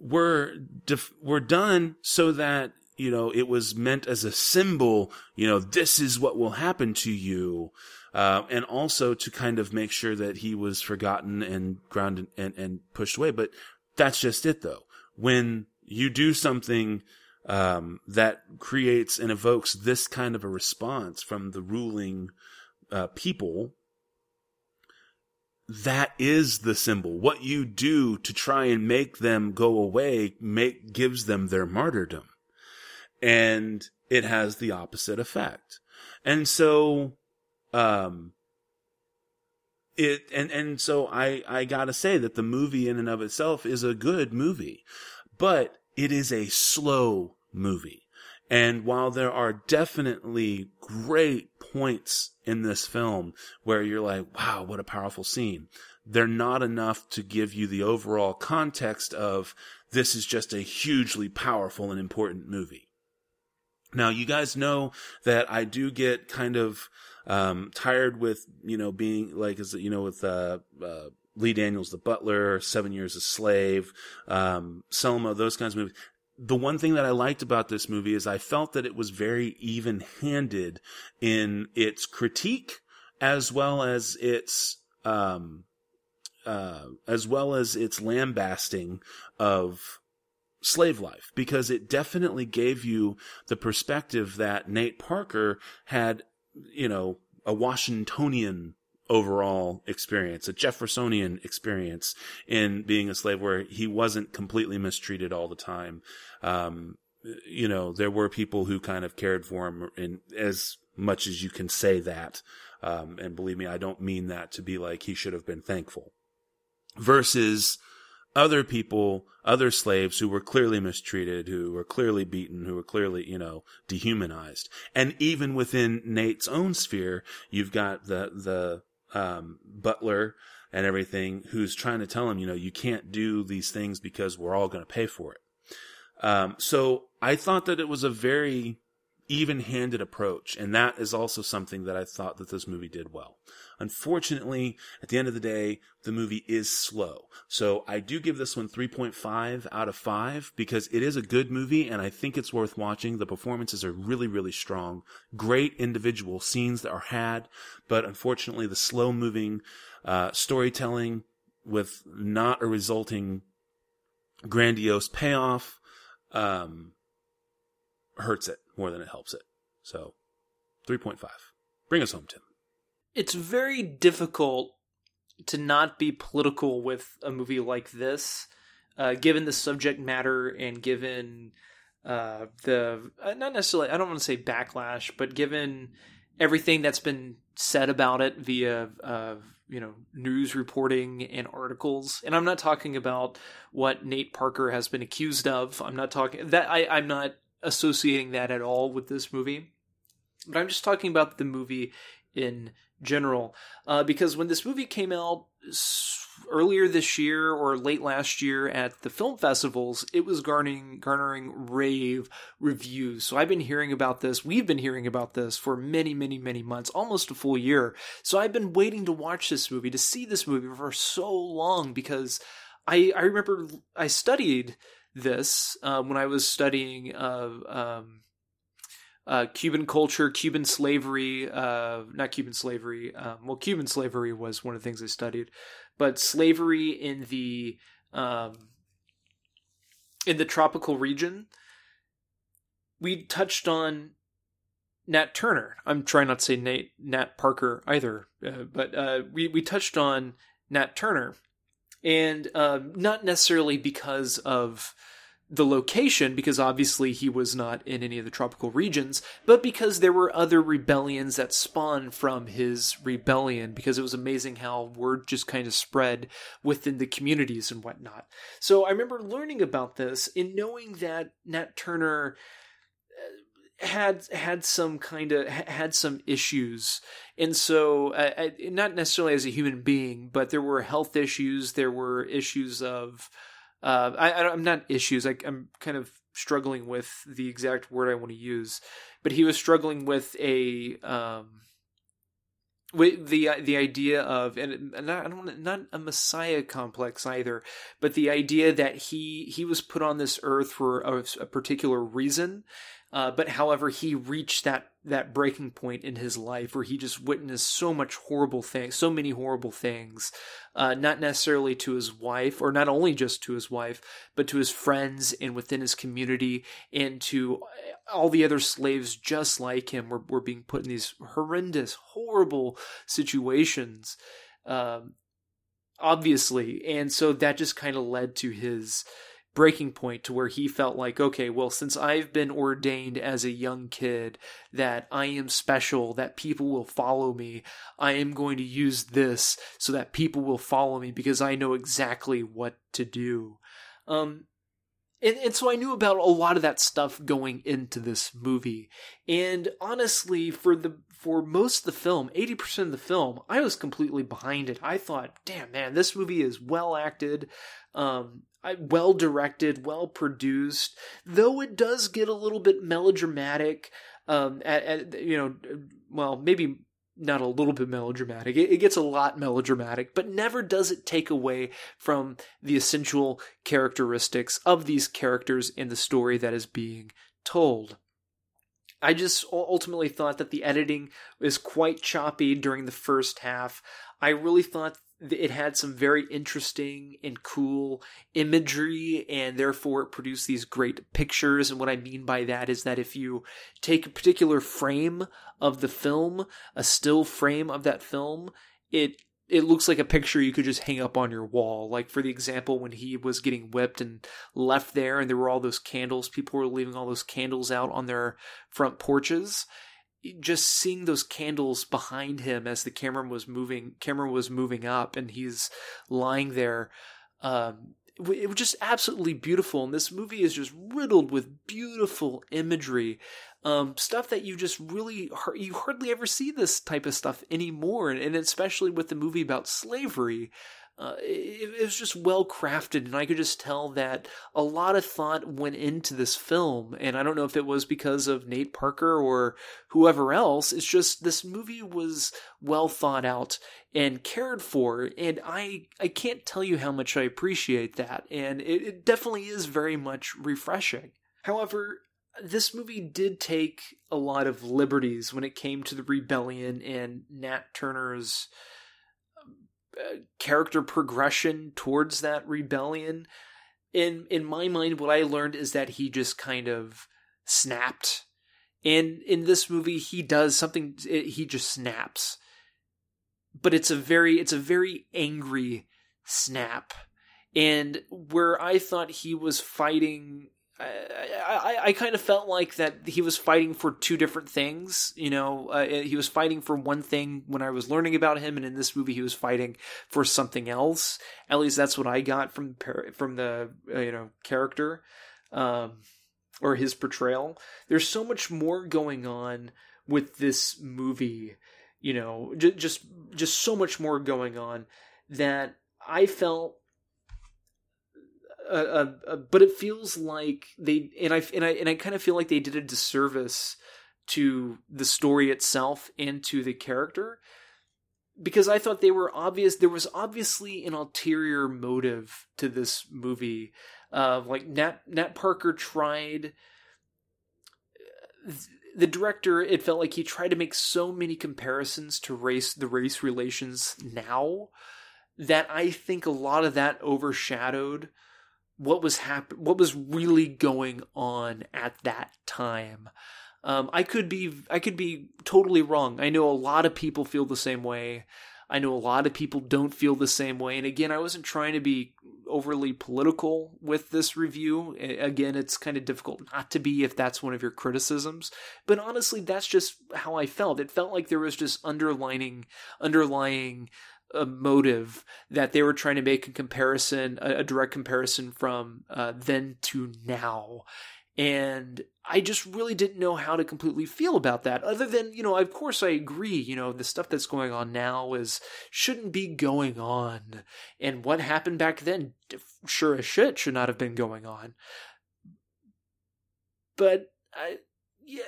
were def- were done so that you know it was meant as a symbol. You know, this is what will happen to you. Uh, and also to kind of make sure that he was forgotten and grounded and, and pushed away. But that's just it though. When you do something um, that creates and evokes this kind of a response from the ruling uh, people. That is the symbol. What you do to try and make them go away make gives them their martyrdom, and it has the opposite effect. And so, um, it and and so I I gotta say that the movie in and of itself is a good movie, but it is a slow movie. And while there are definitely great points in this film where you're like, wow, what a powerful scene, they're not enough to give you the overall context of this is just a hugely powerful and important movie. Now, you guys know that I do get kind of um, tired with, you know, being like, is you know, with uh, uh, Lee Daniels, The Butler, Seven Years a Slave, um, Selma, those kinds of movies. The one thing that I liked about this movie is I felt that it was very even handed in its critique as well as its, um, uh, as well as its lambasting of slave life because it definitely gave you the perspective that Nate Parker had, you know, a Washingtonian overall experience, a Jeffersonian experience in being a slave where he wasn't completely mistreated all the time. Um, you know, there were people who kind of cared for him in as much as you can say that. Um, and believe me, I don't mean that to be like he should have been thankful versus other people, other slaves who were clearly mistreated, who were clearly beaten, who were clearly, you know, dehumanized. And even within Nate's own sphere, you've got the, the, um, butler and everything who's trying to tell him, you know, you can't do these things because we're all going to pay for it. Um, so I thought that it was a very even-handed approach, and that is also something that I thought that this movie did well. Unfortunately, at the end of the day, the movie is slow. So I do give this one 3.5 out of 5 because it is a good movie and I think it's worth watching. The performances are really, really strong. Great individual scenes that are had, but unfortunately the slow moving, uh, storytelling with not a resulting grandiose payoff, um, hurts it more than it helps it. So 3.5. Bring us home, Tim it's very difficult to not be political with a movie like this, uh, given the subject matter and given uh, the uh, not necessarily I don't want to say backlash, but given everything that's been said about it via uh, you know news reporting and articles, and I'm not talking about what Nate Parker has been accused of. I'm not talking that I, I'm not associating that at all with this movie, but I'm just talking about the movie in general. Uh, because when this movie came out earlier this year or late last year at the film festivals, it was garnering garnering rave reviews. So I've been hearing about this. We've been hearing about this for many, many, many months, almost a full year. So I've been waiting to watch this movie, to see this movie for so long because I I remember I studied this uh, when I was studying uh, um, uh, Cuban culture, Cuban slavery, uh, not Cuban slavery. Um, well, Cuban slavery was one of the things I studied, but slavery in the um, in the tropical region. We touched on Nat Turner. I'm trying not to say Nate Nat Parker either, uh, but uh, we we touched on Nat Turner, and um, not necessarily because of the location because obviously he was not in any of the tropical regions, but because there were other rebellions that spawned from his rebellion because it was amazing how word just kind of spread within the communities and whatnot. So I remember learning about this and knowing that Nat Turner had had some kind of had some issues and so uh, not necessarily as a human being but there were health issues there were issues of uh, I, am not issues. I, I'm kind of struggling with the exact word I want to use, but he was struggling with a um, with the the idea of and not I don't not a messiah complex either, but the idea that he he was put on this earth for a, a particular reason, uh, but however, he reached that that breaking point in his life where he just witnessed so much horrible things, so many horrible things, uh, not necessarily to his wife, or not only just to his wife, but to his friends and within his community, and to all the other slaves just like him were, were being put in these horrendous, horrible situations. Um, obviously, and so that just kind of led to his breaking point to where he felt like, okay, well, since I've been ordained as a young kid that I am special, that people will follow me, I am going to use this so that people will follow me because I know exactly what to do. Um, and, and so I knew about a lot of that stuff going into this movie. And honestly, for the for most of the film, 80% of the film, I was completely behind it. I thought, damn man, this movie is well acted. Um, well directed, well produced, though it does get a little bit melodramatic. Um, at, at, you know, well, maybe not a little bit melodramatic. It, it, gets a lot melodramatic, but never does it take away from the essential characteristics of these characters in the story that is being told. I just ultimately thought that the editing was quite choppy during the first half. I really thought it had some very interesting and cool imagery and therefore it produced these great pictures and what i mean by that is that if you take a particular frame of the film a still frame of that film it it looks like a picture you could just hang up on your wall. Like for the example when he was getting whipped and left there and there were all those candles people were leaving all those candles out on their front porches. Just seeing those candles behind him as the camera was moving camera was moving up and he's lying there um, it was just absolutely beautiful and this movie is just riddled with beautiful imagery um, stuff that you just really you hardly ever see this type of stuff anymore and especially with the movie about slavery uh, it, it, was just well crafted, and I could just tell that a lot of thought went into this film. And I don't know if it was because of Nate Parker or whoever else. It's just this movie was well thought out and cared for, and I I can't tell you how much I appreciate that. And it, it definitely is very much refreshing. However, this movie did take a lot of liberties when it came to the rebellion and Nat Turner's character progression towards that rebellion. In in my mind, what I learned is that he just kind of snapped. And in this movie, he does something. He just snaps. but it's a very it's a very angry snap and where i thought he was fighting I, I, I kind of felt like that he was fighting for two different things. You know, uh, he was fighting for one thing when I was learning about him, and in this movie, he was fighting for something else. At least that's what I got from from the uh, you know character um, or his portrayal. There's so much more going on with this movie. You know, j- just just so much more going on that I felt uh, uh, but it feels like they and I and I and I kind of feel like they did a disservice to the story itself and to the character because I thought they were obvious. There was obviously an ulterior motive to this movie. Like Nat Nat Parker tried. The director, it felt like he tried to make so many comparisons to race, the race relations now, that I think a lot of that overshadowed what was hap- what was really going on at that time. Um, I could be I could be totally wrong. I know a lot of people feel the same way. I know a lot of people don't feel the same way. And again, I wasn't trying to be overly political with this review. Again, it's kind of difficult not to be if that's one of your criticisms. But honestly, that's just how I felt. It felt like there was just underlining underlying a motive that they were trying to make a comparison, a, a direct comparison from uh, then to now. And I just really didn't know how to completely feel about that. Other than, you know, of course I agree, you know, the stuff that's going on now is shouldn't be going on. And what happened back then, sure as shit, should not have been going on. But I, yeah,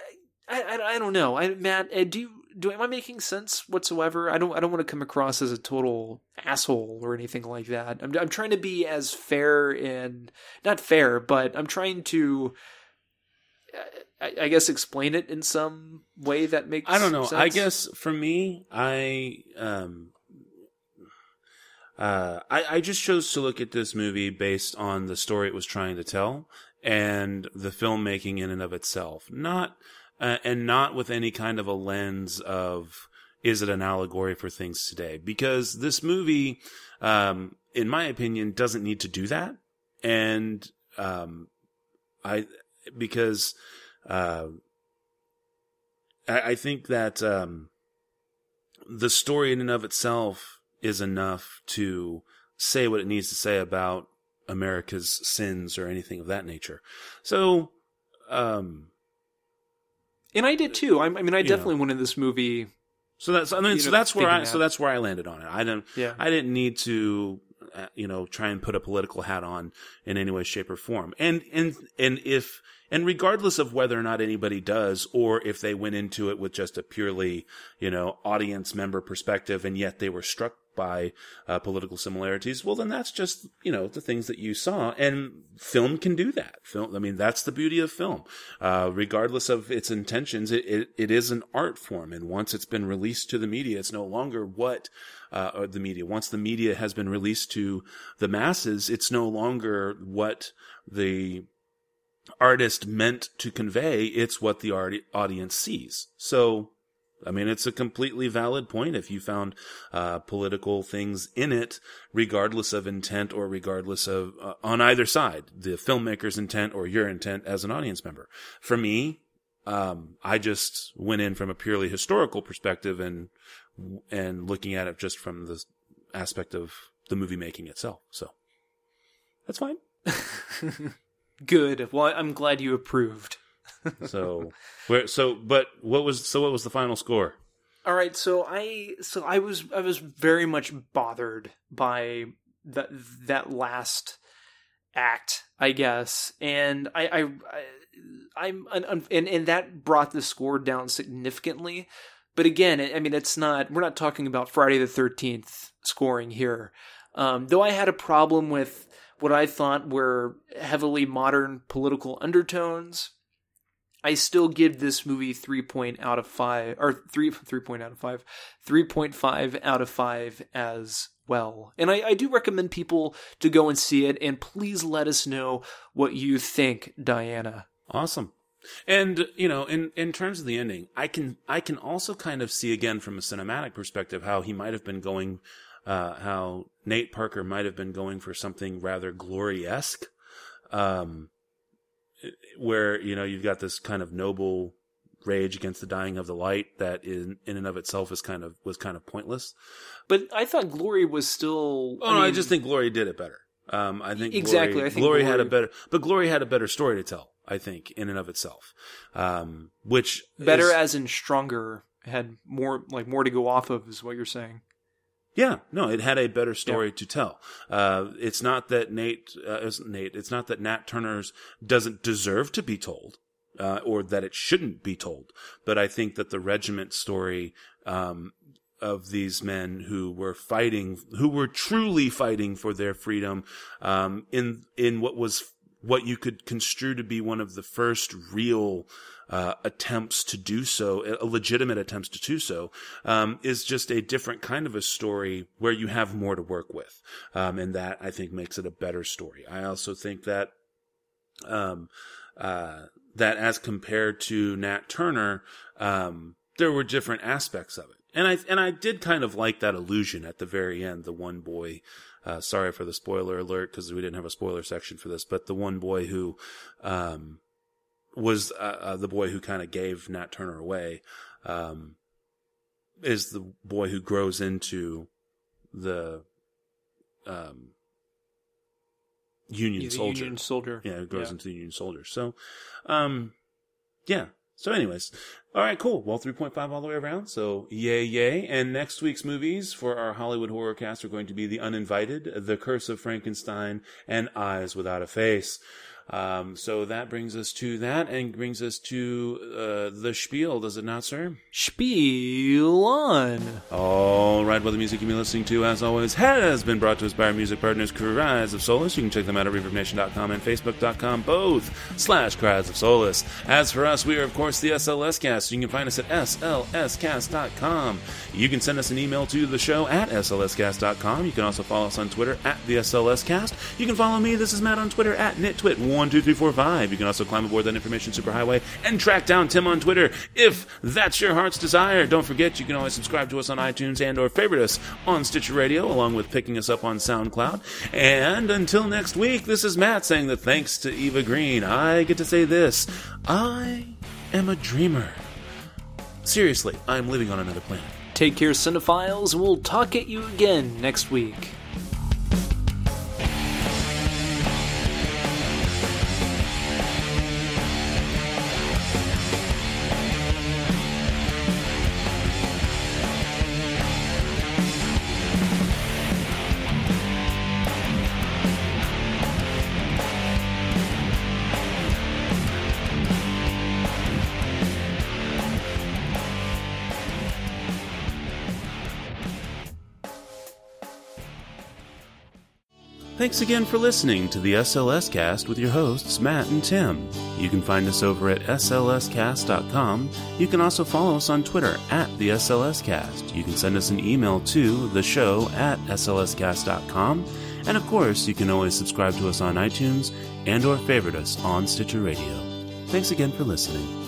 I, I, I don't know. I, Matt, uh, do you, do am I making sense whatsoever? I don't I don't want to come across as a total asshole or anything like that. I'm I'm trying to be as fair and not fair, but I'm trying to I, I guess explain it in some way that makes I don't know. Sense. I guess for me, I um uh I, I just chose to look at this movie based on the story it was trying to tell and the filmmaking in and of itself. Not uh, and not with any kind of a lens of is it an allegory for things today? Because this movie, um, in my opinion, doesn't need to do that. And um, I because uh, I, I think that um, the story in and of itself is enough to say what it needs to say about America's sins or anything of that nature. So, um, and I did too. I, I mean, I definitely know. went in this movie. So that's I mean You so know, that's where I thinking so that's where I landed on it. I didn't Yeah. I didn't need to uh, you know try and put a political hat on in any way shape or form. And and and if and regardless of whether or not anybody does or if they went into it with just a purely, you know, audience member perspective and yet they were struck by uh, political similarities, well then that's just, you know, the things that you saw and film can do that. Film I mean that's the beauty of film. Uh, regardless of its intentions, it, it, it is an art form and once it's been released to the media, it's no longer what uh, the media. Once the media has been released to the masses, it's no longer what the artist meant to convey. It's what the art- audience sees. So, I mean, it's a completely valid point if you found uh, political things in it, regardless of intent or regardless of uh, on either side, the filmmaker's intent or your intent as an audience member. For me, um, I just went in from a purely historical perspective and and looking at it just from the aspect of the movie making itself. So that's fine. *laughs* Good. Well, I'm glad you approved. So where so but what was so what was the final score? All right, so I so I was I was very much bothered by that that last act, I guess, and I I, I I'm and and that brought the score down significantly. But again, I mean, it's not we're not talking about Friday the Thirteenth scoring here. Um, though I had a problem with what I thought were heavily modern political undertones. I still give this movie three point out of five, or three three point out of five, three point five out of five as well. And I, I do recommend people to go and see it. And please let us know what you think, Diana. Awesome. And you know, in in terms of the ending, I can I can also kind of see again from a cinematic perspective how he might have been going, uh, how Nate Parker might have been going for something rather glory esque, um, where you know you've got this kind of noble rage against the dying of the light that in in and of itself is kind of was kind of pointless. But I thought Glory was still. Oh, no, I mean, just think Glory did it better. Um, I think Exactly, Glory, I think Glory had a better, but Glory had a better story to tell. I think in and of itself, um, which better is- as in stronger. Had more like more to go off of, is what you're saying. Yeah, no, it had a better story to tell. Uh, it's not that Nate, uh, isn't Nate, it's not that Nat Turner's doesn't deserve to be told, uh, or that it shouldn't be told. But I think that the regiment story, um, of these men who were fighting, who were truly fighting for their freedom, um, in, in what was, what you could construe to be one of the first real, uh, attempts to do so, uh, legitimate attempts to do so, um, is just a different kind of a story where you have more to work with. Um, and that I think makes it a better story. I also think that, um, uh, that as compared to Nat Turner, um, there were different aspects of it. And I, and I did kind of like that illusion at the very end, the one boy, uh, sorry for the spoiler alert because we didn't have a spoiler section for this, but the one boy who, um, was uh, uh, the boy who kind of gave Nat Turner away, um, is the boy who grows into the um, Union the soldier. Union soldier. Yeah, who grows Yeah. into the Union soldier. So, um, yeah. So, anyways, all right, cool. Well, 3.5 all the way around. So, yay, yay. And next week's movies for our Halloween horror cast are going to be The Uninvited, The Curse of Frankenstein, and Eyes Without a Face. Um, so that brings us to that and brings us to uh, the spiel, does it not, sir? Spiel on. All right, well, the music you've been listening to, as always, has been brought to us by our music partners, Cries of Solace. You can check them out at ReverbNation.com and Facebook.com, both slash Cries of Solace. As for us, we are, of course, the SLS Cast. You can find us at SLScast.com. You can send us an email to the show at SLScast.com. You can also follow us on Twitter at the SLS Cast. You can follow me, this is Matt, on Twitter at NitTwit12345. You can also climb aboard that information superhighway and track down Tim on Twitter if that's your heart's desire. Don't forget, you can always subscribe to us on iTunes and or favorite us on Stitcher Radio, along with picking us up on SoundCloud. And until next week, this is Matt saying that thanks to Eva Green, I get to say this. I am a dreamer. Seriously, I'm living on another planet. Take care, cinephiles. We'll talk at you again next week. Thanks again for listening to the SLS Cast with your hosts, Matt and Tim. You can find us over at slscast.com. You can also follow us on Twitter at the SLS Cast. You can send us an email to the show at slscast.com. And of course, you can always subscribe to us on iTunes and or favorite us on Stitcher Radio. Thanks again for listening.